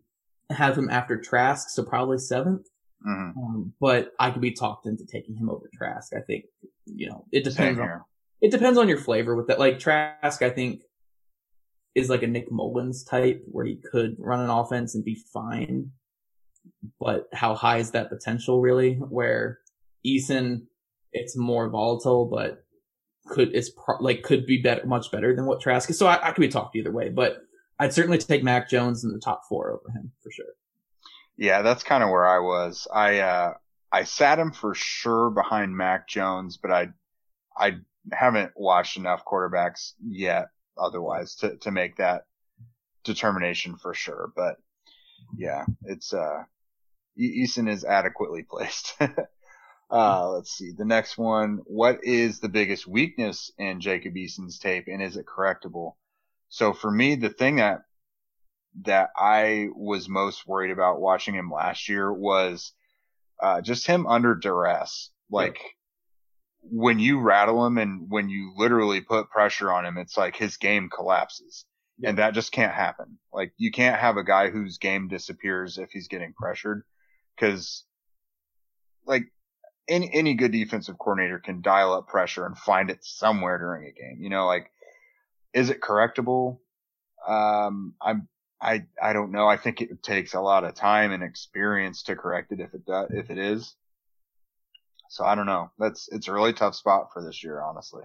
have him after Trask, so probably 7th mm-hmm. um, but I could be talked into taking him over Trask. I think you know it depends on it depends on your flavor with that. Like Trask, I think is like a Nick Mullens type where he could run an offense and be fine. But how high is that potential really? Where Eason, it's more volatile, but could is pro- like could be better, much better than what Trask is. So I, I could be talked either way, but I'd certainly take Mac Jones in the top four over him for sure. Yeah, that's kind of where I was. I uh I sat him for sure behind Mac Jones, but I I haven't watched enough quarterbacks yet otherwise to, to make that determination for sure. But yeah, it's, uh, Eason is adequately <laughs> placed. Uh, let's see. The next one. What is the biggest weakness in Jacob Eason's tape and is it correctable? So for me, the thing that, that I was most worried about watching him last year was, uh, just him under duress. Like, when you rattle him and when you literally put pressure on him, it's like his game collapses. Yeah. And that just can't happen. Like you can't have a guy whose game disappears if he's getting pressured. Cause like any, any good defensive coordinator can dial up pressure and find it somewhere during a game. You know, like, is it correctable? Um, I'm, I, I don't know. I think it takes a lot of time and experience to correct it if it does, if it is. So I don't know. That's it's a really tough spot for this year, honestly.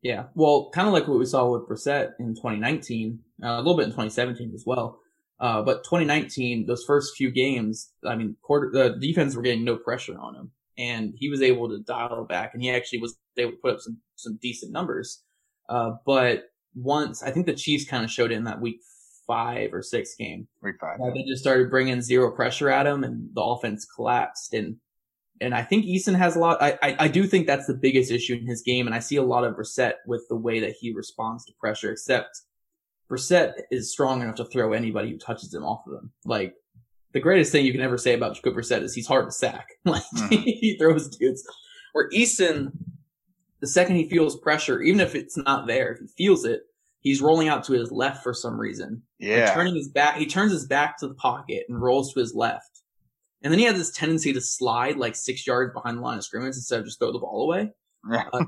Yeah, well, kind of like what we saw with Brissett in 2019, uh, a little bit in 2017 as well. Uh, but 2019, those first few games, I mean, quarter, the defense were getting no pressure on him, and he was able to dial back, and he actually was able to put up some some decent numbers. Uh, but once I think the Chiefs kind of showed it in that week five or six game. Week five. Uh, they just started bringing zero pressure at him, and the offense collapsed. And and I think Eason has a lot. I, I, I do think that's the biggest issue in his game, and I see a lot of Brissett with the way that he responds to pressure. Except Brissett is strong enough to throw anybody who touches him off of him. Like the greatest thing you can ever say about Jacob Brissett is he's hard to sack. <laughs> Like mm-hmm. <laughs> he throws dudes. Where Eason, the second he feels pressure, even if it's not there, if he feels it, he's rolling out to his left for some reason. Yeah. Like turning his back, he turns his back to the pocket and rolls to his left. And then he has this tendency to slide like six yards behind the line of scrimmage instead of just throw the ball away. Uh,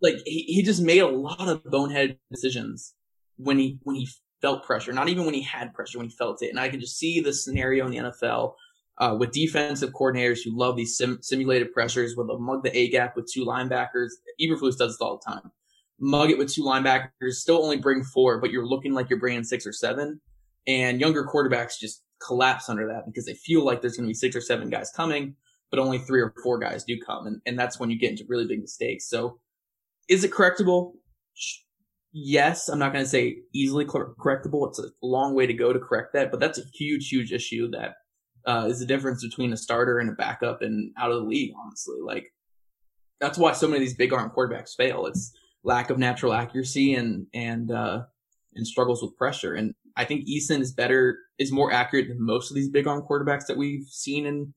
like he, he just made a lot of boneheaded decisions when he when he felt pressure, not even when he had pressure, when he felt it. And I can just see the scenario in the NFL uh, with defensive coordinators who love these sim- simulated pressures where they'll mug the A gap with two linebackers. Eberflus does this all the time. Mug it with two linebackers, still only bring four, but you're looking like you're bringing six or seven. And younger quarterbacks just collapse under that because they feel like there's going to be six or seven guys coming, but only three or four guys do come. And, and that's when you get into really big mistakes. So is it correctable? Yes. I'm not going to say easily correctable. It's a long way to go to correct that, but that's a huge, huge issue that uh, is the difference between a starter and a backup and out of the league, honestly. Like, that's why so many of these big arm quarterbacks fail. It's lack of natural accuracy and, and, uh, and struggles with pressure. And I think Eason is better, is more accurate than most of these big arm quarterbacks that we've seen in,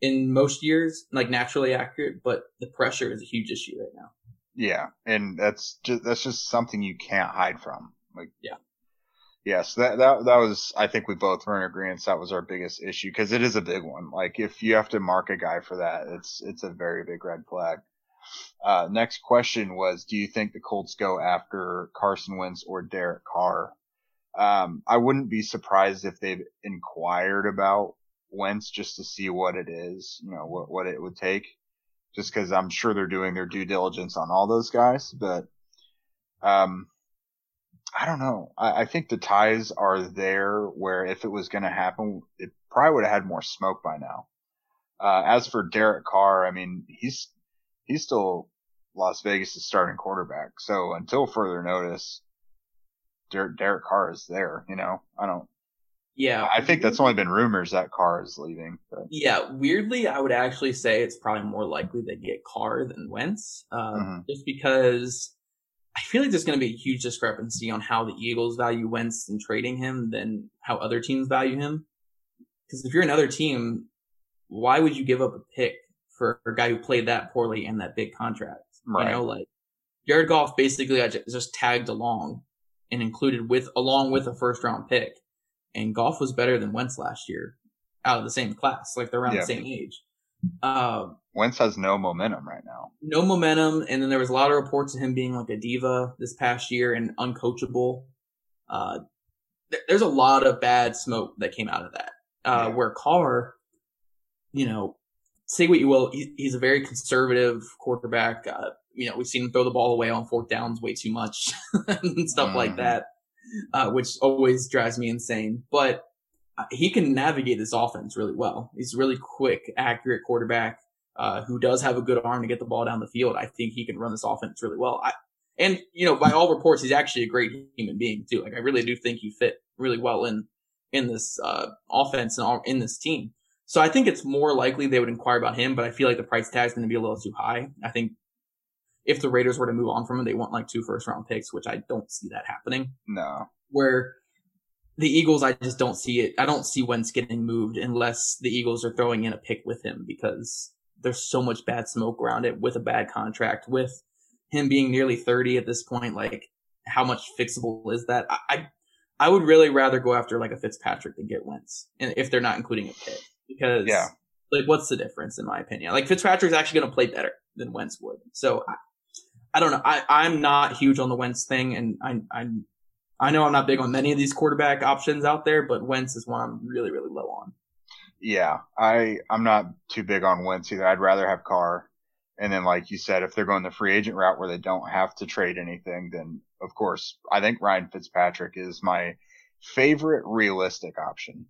in most years, like naturally accurate, but the pressure is a huge issue right now. Yeah. And that's just, that's just something you can't hide from. Like, yeah. Yes, that, that, that was, I think we both were in agreement. That was our biggest issue because it is a big one. Like if you have to mark a guy for that, it's, it's a very big red flag. Uh, next question was, do you think the Colts go after Carson Wentz or Derek Carr? Um, I wouldn't be surprised if they've inquired about Wentz just to see what it is, you know, what, what it would take. Just cause I'm sure they're doing their due diligence on all those guys, but, um, I don't know. I, I think the ties are there where if it was going to happen, it probably would have had more smoke by now. Uh, as for Derek Carr, I mean, he's, he's still Las Vegas' starting quarterback. So until further notice, Derek Carr is there, you know, I don't, yeah. I think that's only been rumors that Carr is leaving. But. Yeah. Weirdly, I would actually say it's probably more likely they get Carr than Wentz, uh, mm-hmm. just because I feel like there's going to be a huge discrepancy on how the Eagles value Wentz in trading him than how other teams value him. Because if you're another team, why would you give up a pick for a guy who played that poorly and that big contract? Right. You know, like Jared Goff basically I just tagged along and included with along with a first round pick, and Goff was better than Wentz last year out of the same class, like they're around yeah. the same age. Uh, Wentz has no momentum right now. No momentum, and then there was a lot of reports of him being like a diva this past year and uncoachable. Uh, th- there's a lot of bad smoke that came out of that. Uh, yeah. Where Carr, you know, say what you will, he, he's a very conservative quarterback. Uh, you know, we've seen him throw the ball away on fourth downs way too much <laughs> and stuff mm. like mm-hmm. that, uh, which always drives me insane. But uh, he can navigate this offense really well. He's a really quick, accurate quarterback uh, who does have a good arm to get the ball down the field. I think he can run this offense really well. I, and you know, by all reports, he's actually a great human being too. Like I really do think he fit really well in in this uh, offense and in this team. So I think it's more likely they would inquire about him, but I feel like the price tag is going to be a little too high. I think if the Raiders were to move on from him, they want like two first round picks, which I don't see that happening. No. Where the Eagles, I just don't see it. I don't see Wentz getting moved unless the Eagles are throwing in a pick with him because there's so much bad smoke around it with a bad contract, with him being nearly 30 at this point. Like, how much fixable is that? I, I, I would really rather go after like a Fitzpatrick than get Wentz, and if they're not including a pick, because yeah, like what's the difference in my opinion? Like Fitzpatrick's actually going to play better than Wentz would. So I, I don't know. I, I'm not huge on the Wentz thing, and I, I'm I know I'm not big on many of these quarterback options out there, but Wentz is one I'm really, really low on. Yeah, I I'm not too big on Wentz either. I'd rather have Carr. And then, like you said, if they're going the free agent route where they don't have to trade anything, then of course I think Ryan Fitzpatrick is my favorite realistic option.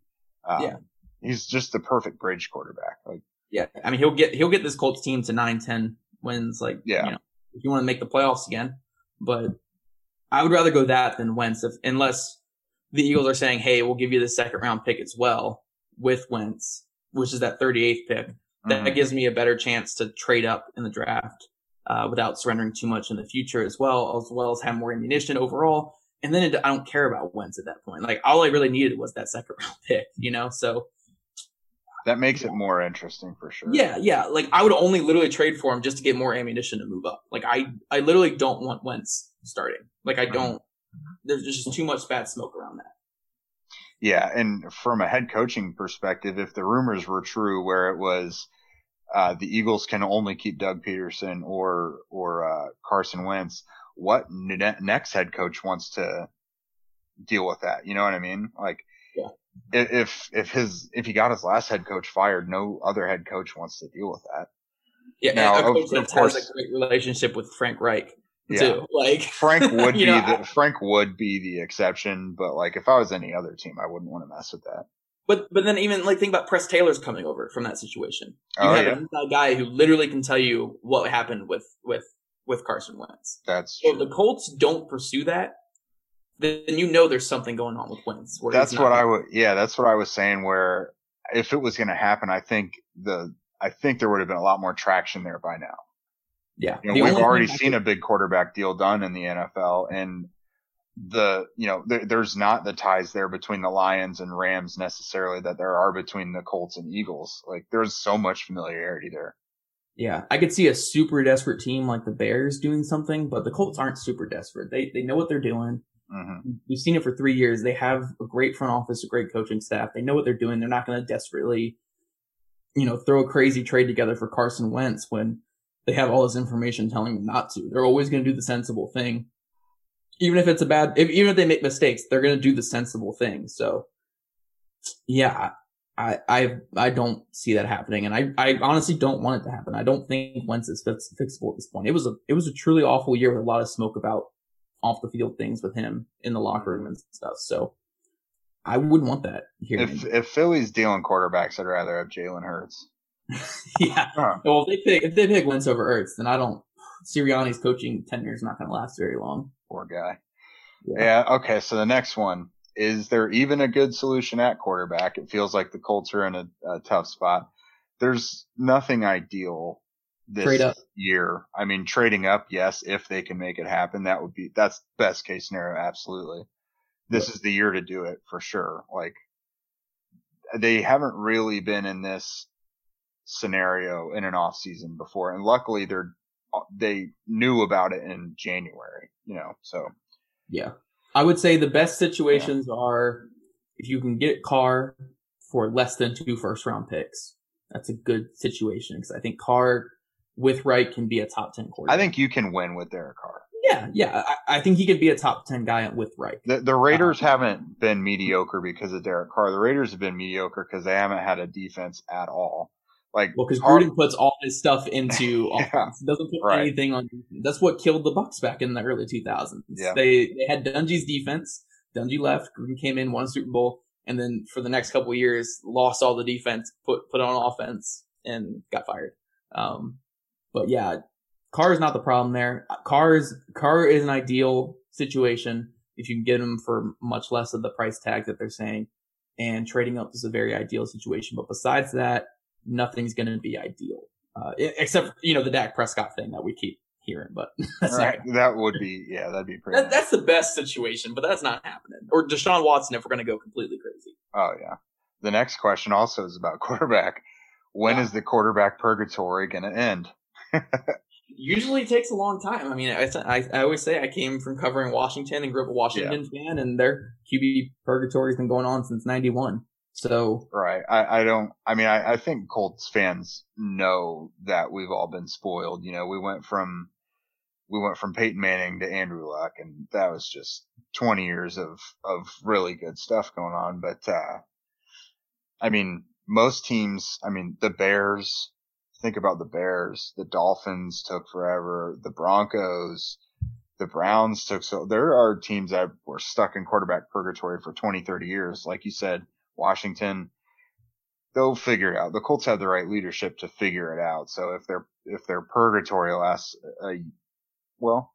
Um, yeah, he's just the perfect bridge quarterback. Like, yeah, I mean he'll get he'll get this Colts team to nine ten wins. Like, yeah, you know, if you want to make the playoffs again, but I would rather go that than Wentz, if, unless the Eagles are saying, "Hey, we'll give you the second round pick as well with Wentz, which is that 38th pick." Mm-hmm. That gives me a better chance to trade up in the draft uh, without surrendering too much in the future as well, as well as have more ammunition overall. And then it, I don't care about Wentz at that point. Like all I really needed was that second <laughs> round pick, you know. So That makes it more interesting for sure. Yeah, yeah. Like I would only literally trade for him just to get more ammunition to move up. Like I, I literally don't want Wentz starting. Like I don't. There's just too much bad smoke around that. Yeah, and from a head coaching perspective, if the rumors were true, where it was uh, the Eagles can only keep Doug Pederson or or uh, Carson Wentz, what ne- next head coach wants to deal with that? You know what I mean? Like. If if his if he got his last head coach fired, no other head coach wants to deal with that. Yeah, now, a coach that has a great relationship with Frank Reich yeah. too. <laughs> Like Frank <laughs> would be know, the I, Frank would be the exception, but like if I was any other team, I wouldn't want to mess with that. But but then even like think about Press Taylor's coming over from that situation. You oh, have yeah. a guy who literally can tell you what happened with with with Carson Wentz. That's so true. if the Colts don't pursue that, then you know there's something going on with Wentz. That's what I would. Yeah, that's what I was saying. Where if it was going to happen, I think the I think there would have been a lot more traction there by now. Yeah, you know, we've already seen a big quarterback deal done in the NFL, and the you know there, there's not the ties there between the Lions and Rams necessarily that there are between the Colts and Eagles. Like there's so much familiarity there. Yeah, I could see a super desperate team like the Bears doing something, but the Colts aren't super desperate. They they know what they're doing. Mm-hmm. We've seen it for three years. They have a great front office, a great coaching staff. They know what they're doing. They're not going to desperately, you know, throw a crazy trade together for Carson Wentz when they have all this information telling them not to. They're always going to do the sensible thing, even if it's a bad. If, even if they make mistakes, they're going to do the sensible thing. So, yeah, I I I don't see that happening, and I I honestly don't want it to happen. I don't think Wentz is fix, fixable at this point. It was a it was a truly awful year with a lot of smoke about off the field things with him in the locker room and stuff. So I wouldn't want that here. If if Philly's dealing quarterbacks, I'd rather have Jalen Hurts. <laughs> yeah. Huh. Well, if they pick if they pick Wentz over Hurts, then I don't. Sirianni's coaching tenure is not going to last very long. Poor guy. Yeah. yeah. Okay. So the next one is there even a good solution at quarterback? It feels like the Colts are in a, a tough spot. There's nothing ideal this year. I mean, trading up, yes, if they can make it happen, that would be that's best case scenario. Absolutely, this is the year to do it for sure. Like they haven't really been in this scenario in an off season before, and luckily they're uh, they knew about it in January. You know, so yeah, I would say the best situations yeah. are if you can get Carr for less than two first round picks. That's a good situation because I think Carr with Reich can be a top 10 quarterback. I think you can win with Derek Carr. Yeah, yeah. I, I think he could be a top 10 guy with Reich. The, the Raiders um, haven't been mediocre because of Derek Carr. The Raiders have been mediocre because they haven't had a defense at all. Like, well, because Gruden puts all his stuff into <laughs> yeah, offense. He doesn't put right. anything on. That's what killed the Bucks back in the early 2000s. Yeah. They, they had Dungy's defense. Dungy left. Gruden came in, won Super Bowl, and then for the next couple years, lost all the defense, put put on offense, and got fired. Um, but yeah, Carr is not the problem there. Carr is Carr is an ideal situation if you can get him for much less of the price tag that they're saying, and trading up is a very ideal situation. But besides that, nothing's going to be ideal, uh, except you know the Dak Prescott thing that we keep hearing. But <laughs> right. that would be yeah, that'd be pretty. That, nice. That's the best situation, but that's not happening. Or Deshaun Watson if we're going to go completely crazy. Oh yeah. The next question also is about <laughs> quarterback. When yeah. is the quarterback purgatory going to end? Usually takes a long time. I mean, I, I, I, always say I came from covering Washington and grew up a Washington yeah. fan, and their QB purgatory has been going on since '91. So right, I, I don't. I mean, I, I think Colts fans know that we've all been spoiled. You know, we went from we went from Peyton Manning to Andrew Luck, and that was just 20 years of of really good stuff going on. But uh, I mean, most teams. I mean, the Bears think about the Bears, the Dolphins took forever, the Broncos, the Browns took so there are teams that were stuck in quarterback purgatory for 20, 30 years. Like you said, Washington, they'll figure it out. The Colts have the right leadership to figure it out. So if they're, if their purgatory lasts, uh, well,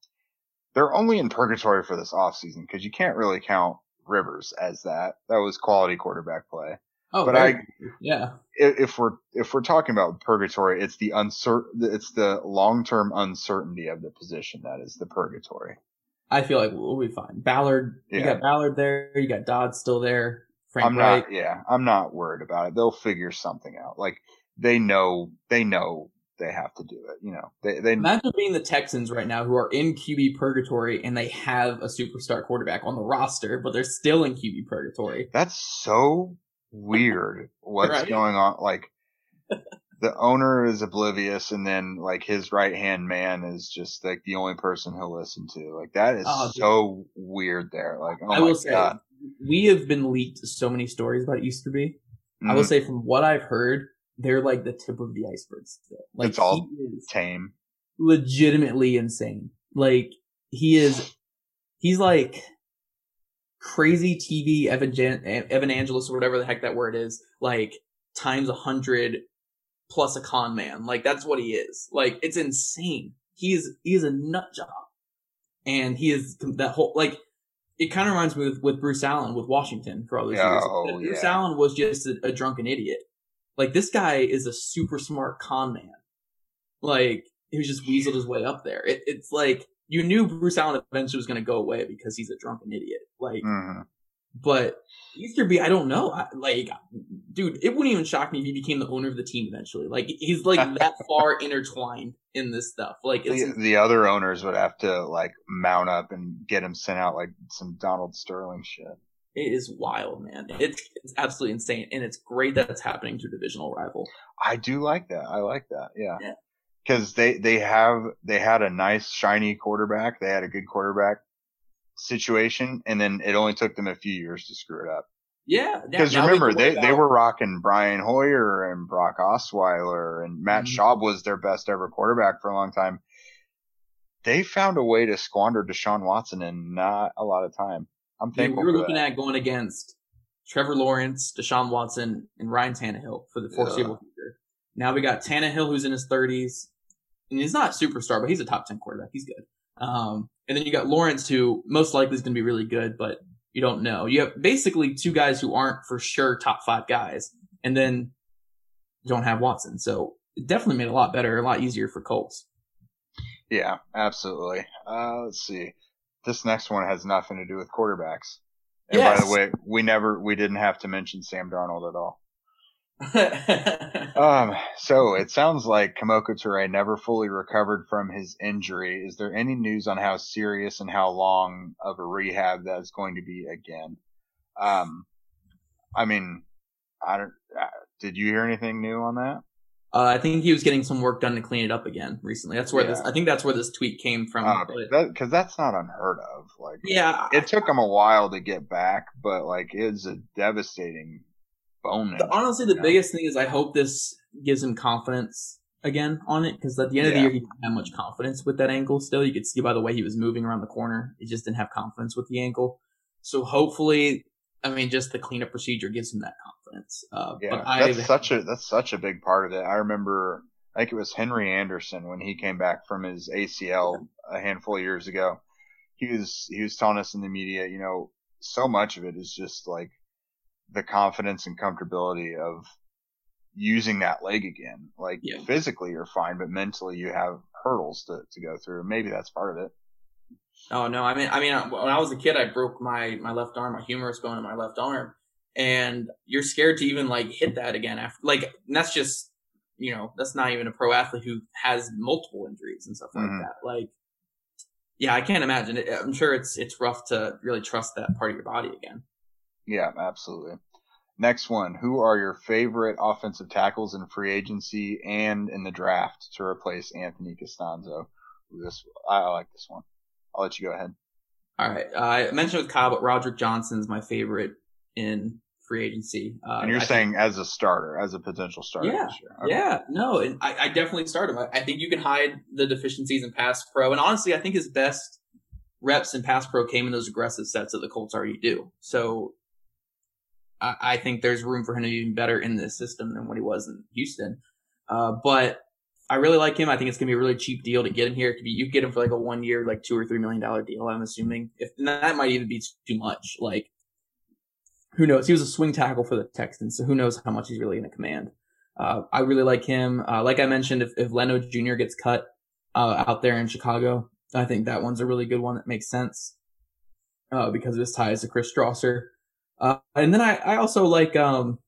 they're only in purgatory for this offseason because you can't really count Rivers as that. That was quality quarterback play. Oh, but I, yeah. If we're if we're talking about purgatory, it's the uncertain, it's the long term uncertainty of the position that is the purgatory. I feel like we'll be fine. Ballard, yeah. you got Ballard there, you got Dodd still there. Frank I'm Wright. not. Yeah, I'm not worried about it. They'll figure something out. Like they know. They know they have to do it. You know. They. They. Imagine being the Texans right now, who are in QB purgatory, and they have a superstar quarterback on the roster, but they're still in QB purgatory. That's so weird. What's Right? going on? Like the owner is oblivious, and then like his right hand man is just like the only person he'll listen to. Like that is Oh, dude. so weird. There. Like oh I my will say, god. we have been leaked so many stories about Easterby. I will Mhm. say, from what I've heard, they're like the tip of the iceberg still. Like It's all he is tame. legitimately insane. Like he is, he's like crazy TV evan- evangelist or whatever the heck that word is. Like times a hundred plus a con man. Like that's what he is. Like it's insane. He is he is a nut job, and he is that whole like. It kind of reminds me with, with Bruce Allen with Washington for all those years. Oh, Bruce yeah. Allen was just a, a drunken idiot. Like this guy is a super smart con man. Like he was just weaseled his way up there. It, it's like you knew Bruce Allen eventually was going to go away because he's a drunken idiot. Like, Mhm. but Easterby, I don't know. I, like, dude, it wouldn't even shock me if he became the owner of the team eventually. Like, he's like <laughs> that far intertwined in this stuff. Like, it's The, the other owners would have to like mount up and get him sent out like some Donald Sterling shit. it is wild, man. It's it's absolutely insane, and it's great that it's happening to a divisional rival. I do like that. I like that. Yeah. Yeah. Cause they, they have, they had a nice shiny quarterback. They had a good quarterback situation and then it only took them a few years to screw it up. Yeah, Cause remember they, they were rocking Brian Hoyer and Brock Osweiler and Matt Mhm. Schaub was their best ever quarterback for a long time. They found a way to squander Deshaun Watson in not a lot of time. I'm Dude, thankful we were looking that. at going against Trevor Lawrence, Deshaun Watson, and Ryan Tannehill for the foreseeable future. Now we got Tannehill, who's in his 30s, and he's not a superstar, but he's a top 10 quarterback. He's good. Um, and then you got Lawrence, who most likely is going to be really good, but you don't know. You have basically two guys who aren't for sure top five guys, and then don't have Watson. So it definitely made it a lot better, a lot easier for Colts. Yeah, absolutely. Uh, let's see. This next one has nothing to do with quarterbacks. And by the way, we never, we didn't have to mention Sam Darnold at all. <laughs> Um, so it sounds like Kemoko Turay never fully recovered from his injury. Is there any news on how serious and how long of a rehab that is going to be again? Um, I mean, I don't, uh, did you hear anything new on that? Uh, I think he was getting some work done to clean it up again recently. That's where this. I think that's where this tweet came from. Uh, but- that, that's not unheard of. Like, yeah, it took him a while to get back, but like it's a devastating bone. The- honestly, the you know? biggest thing is I hope this gives him confidence again on it because at the end of the year he didn't have much confidence with that ankle. Still, you could see by the way he was moving around the corner, he just didn't have confidence with the ankle. So hopefully, I mean, just the cleanup procedure gives him that confidence. Uh, Yeah, but I that's such a that's such a big part of it. I remember, I think it was Henry Anderson when he came back from his ACL a handful of years ago. He was he was telling us in the media, you know, so much of it is just like the confidence and comfortability of using that leg again. Like Yeah. physically you're fine, but mentally you have hurdles to to go through. Maybe that's part of it. Oh no, I mean, I mean, when I was a kid, I broke my my left arm, my humerus bone in my left arm, and you're scared to even like hit that again after. Like, that's just, you know, that's not even a pro athlete who has multiple injuries and stuff like Mhm. that. Like, yeah, I can't imagine. It, I'm sure it's it's rough to really trust that part of your body again. Yeah, absolutely. Next one. Who are your favorite offensive tackles in free agency and in the draft to replace Anthony Castonzo? This I, like this one. I'll let you go ahead. All right, uh, I mentioned with Kyle, but Roderick Johnson's my favorite in free agency. Uh, And you're I think- saying as a starter, as a potential starter Yeah, this year. Okay. Yeah, no, and I, I definitely start him. I, I think you can hide the deficiencies in pass pro, and honestly, I think his best reps in pass pro came in those aggressive sets that the Colts already do. So I, think there's room for him to be even better in this system than what he was in Houston. Uh, but I really like him. I think it's gonna be a really cheap deal to get him here. It could be you get him for like a one year, like two or three million dollar deal. I'm assuming if that might even be too much. Like who knows? He was a swing tackle for the Texans, so who knows how much he's really to command. Uh, I really like him. Uh, like I mentioned, if, if Leno Jr. gets cut uh, out there in Chicago, I think that one's a really good one that makes sense uh, because of his ties to Chris Strausser. Uh, and then I, I also like um,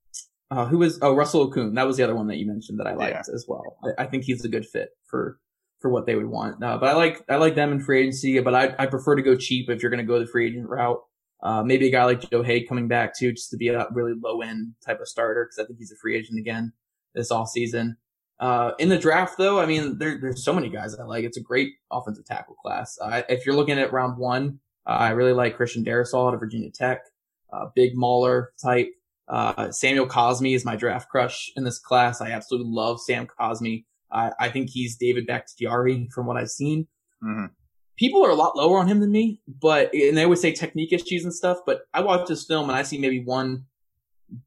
uh, who was oh Russell Okung. That was the other one that you mentioned that I liked yeah. as well. I, I, think he's a good fit for for what they would want. Uh, but I like I like them in free agency. But I I prefer to go cheap if you're going to go the free agent route. Uh, maybe a guy like Joe Haeg coming back too, just to be a really low end type of starter because I think he's a free agent again this off season. Uh, in the draft though, I mean, there, there's so many guys I like. It's a great offensive tackle class. Uh, if you're looking at round one, uh, I really like Christian Darrisaw out of Virginia Tech, uh, big Mauler type. Uh, Samuel Cosmi is my draft crush in this class. I absolutely love Sam Cosmi. I think he's David Bakhtiari from what I've seen. Mm-hmm people are a lot lower on him than me, but and they always say technique issues and stuff. But I watch this film and I see maybe one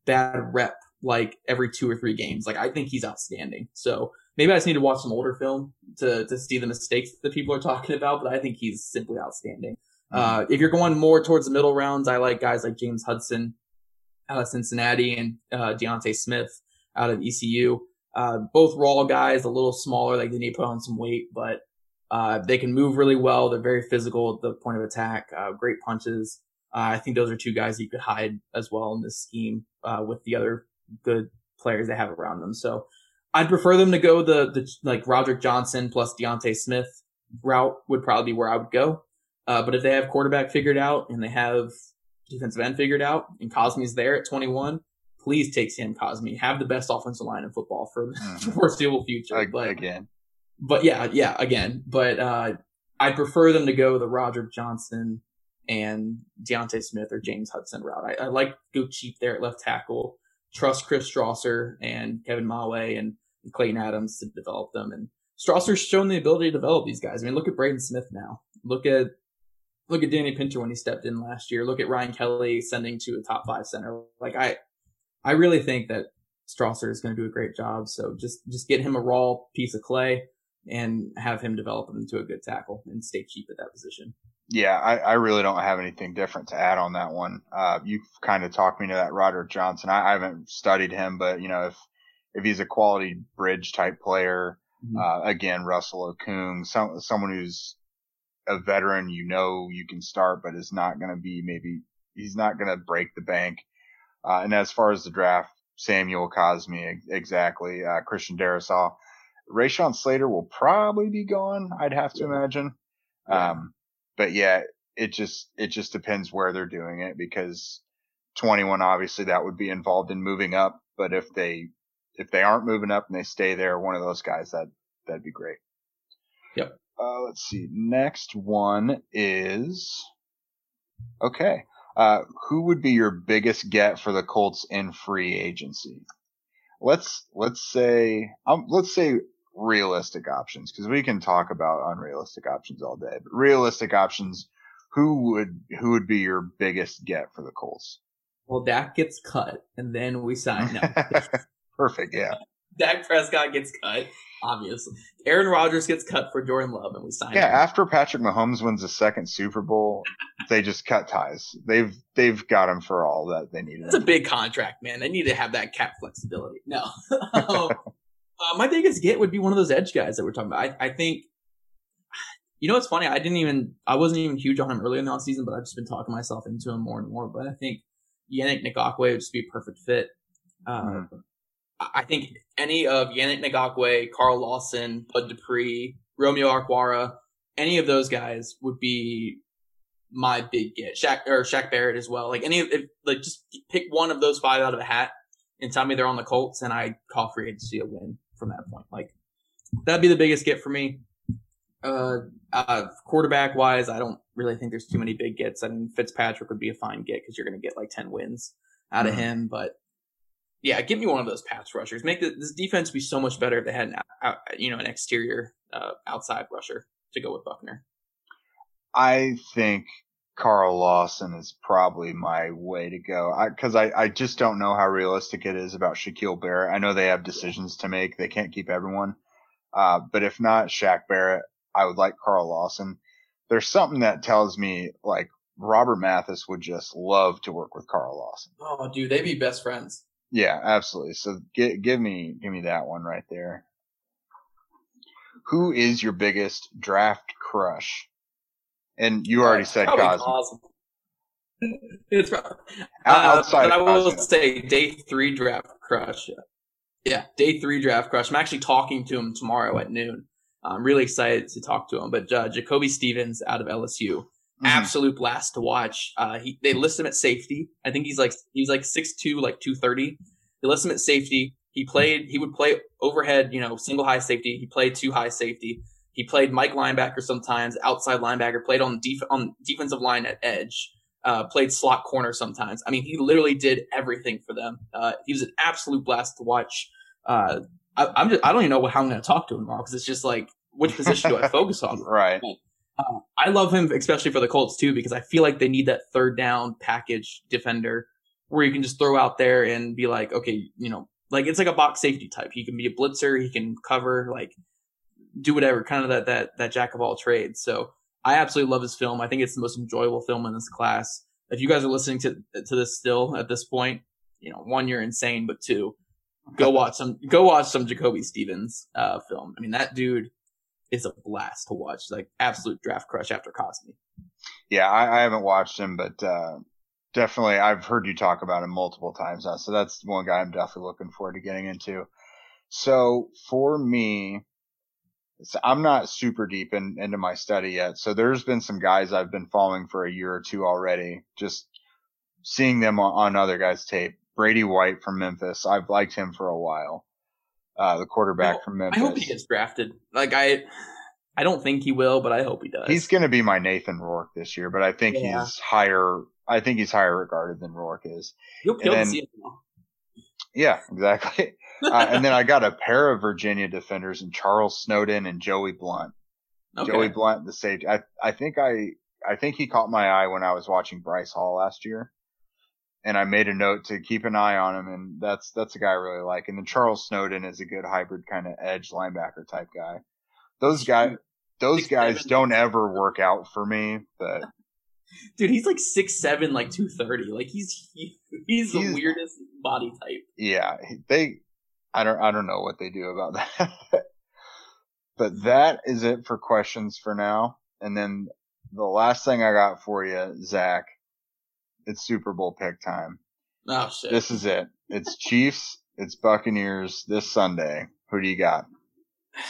bad rep like every two or three games. Like I think he's outstanding. So maybe I just need to watch some older film to to see the mistakes that people are talking about. But I think he's simply outstanding. Mm-hmm. Uh, if you're going more towards the middle rounds, I like guys like James Hudson out of Cincinnati and uh, D'Ante Smith out of ECU. Uh, both raw guys, a little smaller, like they need to put on some weight, but uh, they can move really well. They're very physical at the point of attack. Uh, great punches. Uh, I think those are two guys you could hide as well in this scheme uh, with the other good players they have around them. So I'd prefer them to go the the like Roderick Johnson plus D'Ante Smith route would probably be where I would go. Uh, but if they have quarterback figured out and they have defensive end figured out and Cosmi's there at 21, please take Sam Cosmi. Have the best offensive line in football for the <laughs> mm-hmm. foreseeable future. But again, but yeah, yeah, again, but uh, I prefer them to go the Roger Johnson and D'Ante Smith or James Hudson route. I, I like go cheap there at left tackle. Trust Chris Strausser and Kevin Mawae and Clayton Adams to develop them. And Strausser's shown the ability to develop these guys. I mean, look at Braden Smith now. Look at look at Danny Pinter when he stepped in last year. Look at Ryan Kelly sending to a top five center. Like I, I really think that Strausser is going to do a great job. So just just get him a raw piece of clay and have him develop into a good tackle and stay cheap at that position. Yeah, I, I really don't have anything different to add on that one. Uh, you've kind of talked me to that Roderick Johnson. I, I, haven't studied him, but you know, if, if he's a quality bridge type player, mm-hmm. uh, again, Russell Okung, some, someone who's a veteran, you know, you can start, but is not going to be maybe, he's not going to break the bank. Uh, and as far as the draft, Samuel Cosmi, exactly, uh, Christian Darrisaw, Rashawn Slater will probably be gone. I'd have to imagine. Um, but yeah, it just, it just depends where they're doing it because 21, obviously that would be involved in moving up. But if they, if they aren't moving up and they stay there, one of those guys, that, that'd be great. Yep. Uh, let's see. Next one is, okay. Uh, who would be your biggest get for the Colts in free agency? Let's, let's say, um, let's say realistic options because we can talk about unrealistic options all day, but realistic options, who would, who would be your biggest get for the Colts? Well, Dak gets cut and then we sign. No. <laughs> Perfect. Yeah. Dak Prescott gets cut, obviously. Aaron Rodgers gets cut for Jordan Love and we sign. Yeah. Him. After Patrick Mahomes wins the second Super Bowl, they just cut ties. They've, they've got him for all that they need. It's a big contract, man. They need to have that cap flexibility. No. <laughs> Um, uh, my biggest get would be one of those edge guys that we're talking about. I, I think, you know, what's funny. I didn't even, I wasn't even huge on him early in the season, but I've just been talking myself into him more and more. But I think Yannick Ngakoue would just be a perfect fit. Uh, mm-hmm. I think any of Yannick Ngakoue, Carl Lawson, Bud Dupree, Romeo Okwara, any of those guys would be my big get. Shaq or Shaq Barrett as well. Like any of, if, like just pick one of those five out of a hat and tell me they're on the Colts, and I call free agency a win from that point. Like that'd be the biggest get for me. Uh, uh, quarterback wise, I don't really think there's too many big gets. I mean, Fitzpatrick would be a fine get because you're going to get like 10 wins out mm-hmm. of him. But yeah, give me one of those pass rushers. Make the, this defense be so much better if they had an, out, you know, an exterior, uh, outside rusher to go with Buckner. I think Carl Lawson is probably my way to go. I, cause I, I just don't know how realistic it is about Shaquille Barrett. I know they have decisions to make. They can't keep everyone. Uh, but if not Shaq Barrett, I would like Carl Lawson. There's something that tells me like Robert Mathis would just love to work with Carl Lawson. Oh, dude, they'd be best friends. Yeah, absolutely. So give, give me, give me that one right there. Who is your biggest draft crush? And you already said Cosmi. <laughs> it's uh, outside. But I will say, day three draft crush. Yeah, day three draft crush. I'm actually talking to him tomorrow at noon. I'm really excited to talk to him. But uh, Jacoby Stevens out of LSU, mm-hmm. absolute blast to watch. Uh, he they list him at safety. I think he's like he's like six two, like two thirty. They list him at safety. He played. He would play overhead, you know, single high safety. He played two high safety. He played Mike linebacker sometimes, outside linebacker. Played on def- on defensive line at edge. Uh, played slot corner sometimes. I mean, he literally did everything for them. Uh, he was an absolute blast to watch. Uh, I, am just I don't even know how I'm going to talk to him tomorrow because it's just like which position do I <laughs> focus on? right. Uh, I love him, especially for the Colts too, because I feel like they need that third down package defender where you can just throw out there and be like, okay, you know, like it's like a box safety type. He can be a blitzer, he can cover, like do whatever, kind of that that that jack of all trades. So I absolutely love his film. I think it's the most enjoyable film in this class. If you guys are listening to to this still at this point, you know, one, you're insane, but two, go <laughs> watch some go watch some Jacoby Stevens uh, film. I mean, that dude is a blast to watch. Like absolute draft crush after Cosmi. Yeah, I, I haven't watched him, but uh, definitely I've heard you talk about him multiple times now. So that's one guy I'm definitely looking forward to getting into. So for me, I'm not super deep in, into my study yet. So there's been some guys I've been following for a year or two already, just seeing them on, on other guys' tape. Brady White from Memphis. I've liked him for a while. Uh, the quarterback well, from Memphis. I hope he gets drafted. Like I, I don't think he will, but I hope he does. He's going to be my Nathan Rourke this year, but I think yeah. he's higher. I think he's higher regarded than Rourke is. He'll kill then, the Yeah, exactly. <laughs> uh, and then I got a pair of Virginia defenders and Charles Snowden and Joey Blount. Okay. Joey Blount, the safety. I I think I I think he caught my eye when I was watching Bryce Hall last year, and I made a note to keep an eye on him. And that's that's a guy I really like. And then Charles Snowden is a good hybrid kind of edge linebacker type guy. Those guys, those guys don't ever work out for me, but. <laughs> Dude, he's like six seven, like two thirty. Like he's he, he's, he's the weirdest body type. Yeah, they I don't I don't know what they do about <laughs> that. but that is it for questions for now. And then the last thing I got for you, Zach, it's Super Bowl pick time. Oh shit. This is it. It's Chiefs, it's Buccaneers this Sunday. Who do you got? <sighs>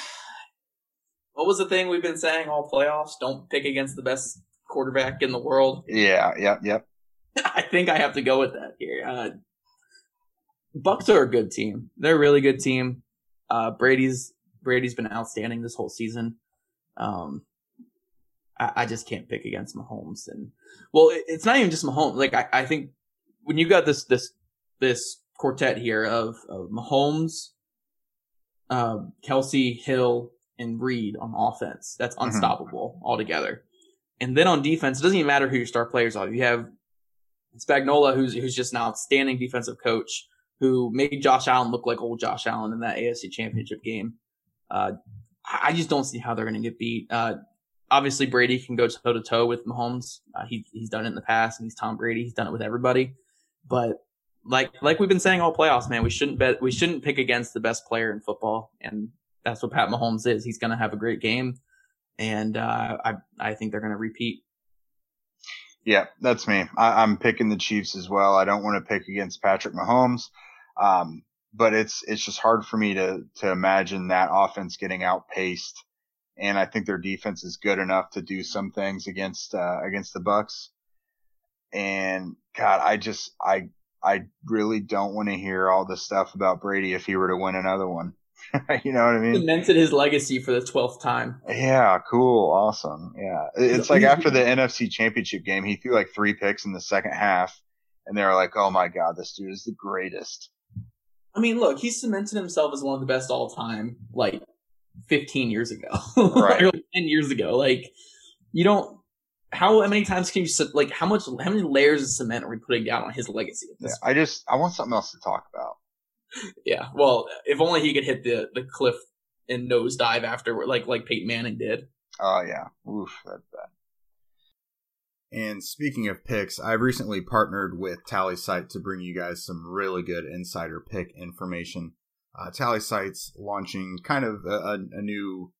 What was the thing we've been saying all playoffs? Don't pick against the best quarterback in the world. <laughs> Yeah, yep, yep. I think I have to go with that here. Uh, Bucks are a good team. They're a really good team. Uh, Brady's Brady's been outstanding this whole season. Um, I, I, just can't pick against Mahomes, and well, it, it's not even just Mahomes. Like I, I think when you got this this this quartet here of, of Mahomes, uh, Kelce, Hill, and Reed on offense, that's mm-hmm. unstoppable mm-hmm. altogether. And then on defense, it doesn't even matter who your star players are. You have Spagnuolo, who's who's just an outstanding defensive coach who made Josh Allen look like old Josh Allen in that AFC Championship game. Uh, I just don't see how they're going to get beat. Uh, obviously, Brady can go toe to toe with Mahomes. Uh, he, he's done it in the past, and he's Tom Brady. He's done it with everybody. But like like we've been saying all playoffs, man, we shouldn't bet. We shouldn't pick against the best player in football, and that's what Pat Mahomes is. He's going to have a great game, and uh, I I think they're going to repeat. Yeah, that's me. I, I'm picking the Chiefs as well. I don't want to pick against Patrick Mahomes. Um, but it's it's just hard for me to to imagine that offense getting outpaced. And I think their defense is good enough to do some things against uh, against the Bucks. And God, I just I I really don't want to hear all this stuff about Brady if he were to win another one. <laughs> you know what I mean? Cemented his legacy for the twelfth time. Yeah, cool, awesome. Yeah, it's like after the NFC Championship game, he threw like three picks in the second half, and they were like, "Oh my God, this dude is the greatest." I mean, look, he cemented himself as one of the best all time, like 15 years ago, right? <laughs> or like 10 years ago. Like, you don't. How many times can you like how much how many layers of cement are we putting down on his legacy? Yeah, I just I want something else to talk about. <laughs> Yeah, well, if only he could hit the the cliff and nosedive after, like like Peyton Manning did. Oh yeah, oof, that's bad. And speaking of picks, I've recently partnered with Tallysight to bring you guys some really good insider pick information. Uh, sites launching kind of a, a, new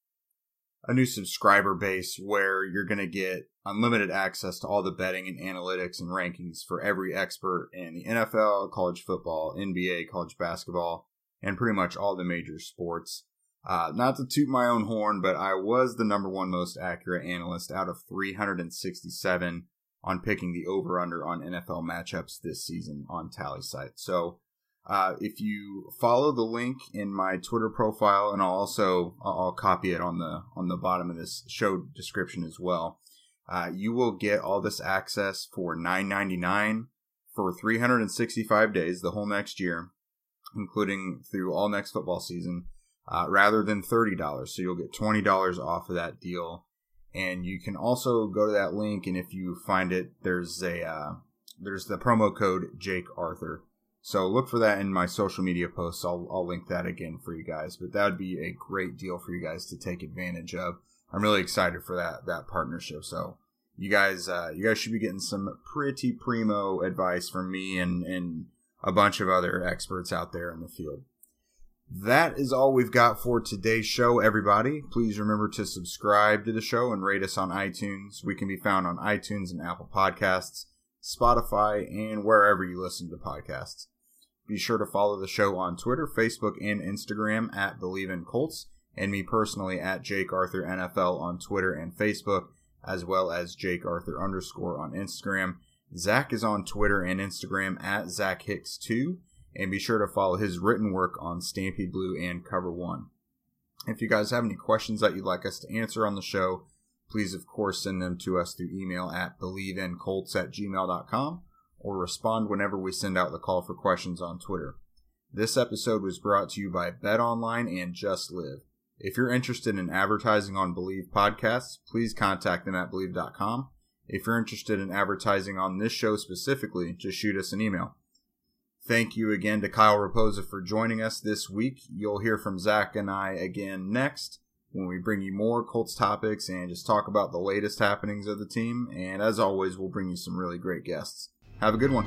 a new subscriber base where you're going to get unlimited access to all the betting and analytics and rankings for every expert in the NFL, college football, NBA, college basketball, and pretty much all the major sports. Uh, not to toot my own horn, but I was the number one most accurate analyst out of 367 on picking the over under on NFL matchups this season on Tallysight. So uh, if you follow the link in my Twitter profile, and I'll also I'll copy it on the on the bottom of this show description as well, uh, you will get all this access for nine ninety nine for three hundred and sixty five days, the whole next year, including through all next football season, uh, rather than thirty dollars. So you'll get twenty dollars off of that deal, and you can also go to that link, and if you find it, there's a uh, there's the promo code Jake Arthur so look for that in my social media posts. I'll, I'll link that again for you guys. But that would be a great deal for you guys to take advantage of. I'm really excited for that that partnership. So you guys uh, you guys should be getting some pretty primo advice from me and and a bunch of other experts out there in the field. That is all we've got for today's show, everybody. Please remember to subscribe to the show and rate us on iTunes. We can be found on iTunes and Apple Podcasts, Spotify, and wherever you listen to podcasts. Be sure to follow the show on Twitter, Facebook, and Instagram at Believe in Colts, and me personally at Jake Arthur NFL on Twitter and Facebook, as well as Jake Arthur underscore on Instagram. Zach is on Twitter and Instagram at Zach Hicks 2, and be sure to follow his written work on Stampede Blue and Cover One. If you guys have any questions that you'd like us to answer on the show, please of course send them to us through email at believeincolts at gmail.com or respond whenever we send out the call for questions on Twitter. This episode was brought to you by Bet Online and Just Live. If you're interested in advertising on Believe podcasts, please contact them at Believe.com. If you're interested in advertising on this show specifically, just shoot us an email. Thank you again to Kyle Raposa for joining us this week. You'll hear from Zach and I again next when we bring you more Colts topics and just talk about the latest happenings of the team. And as always, we'll bring you some really great guests. Have a good one.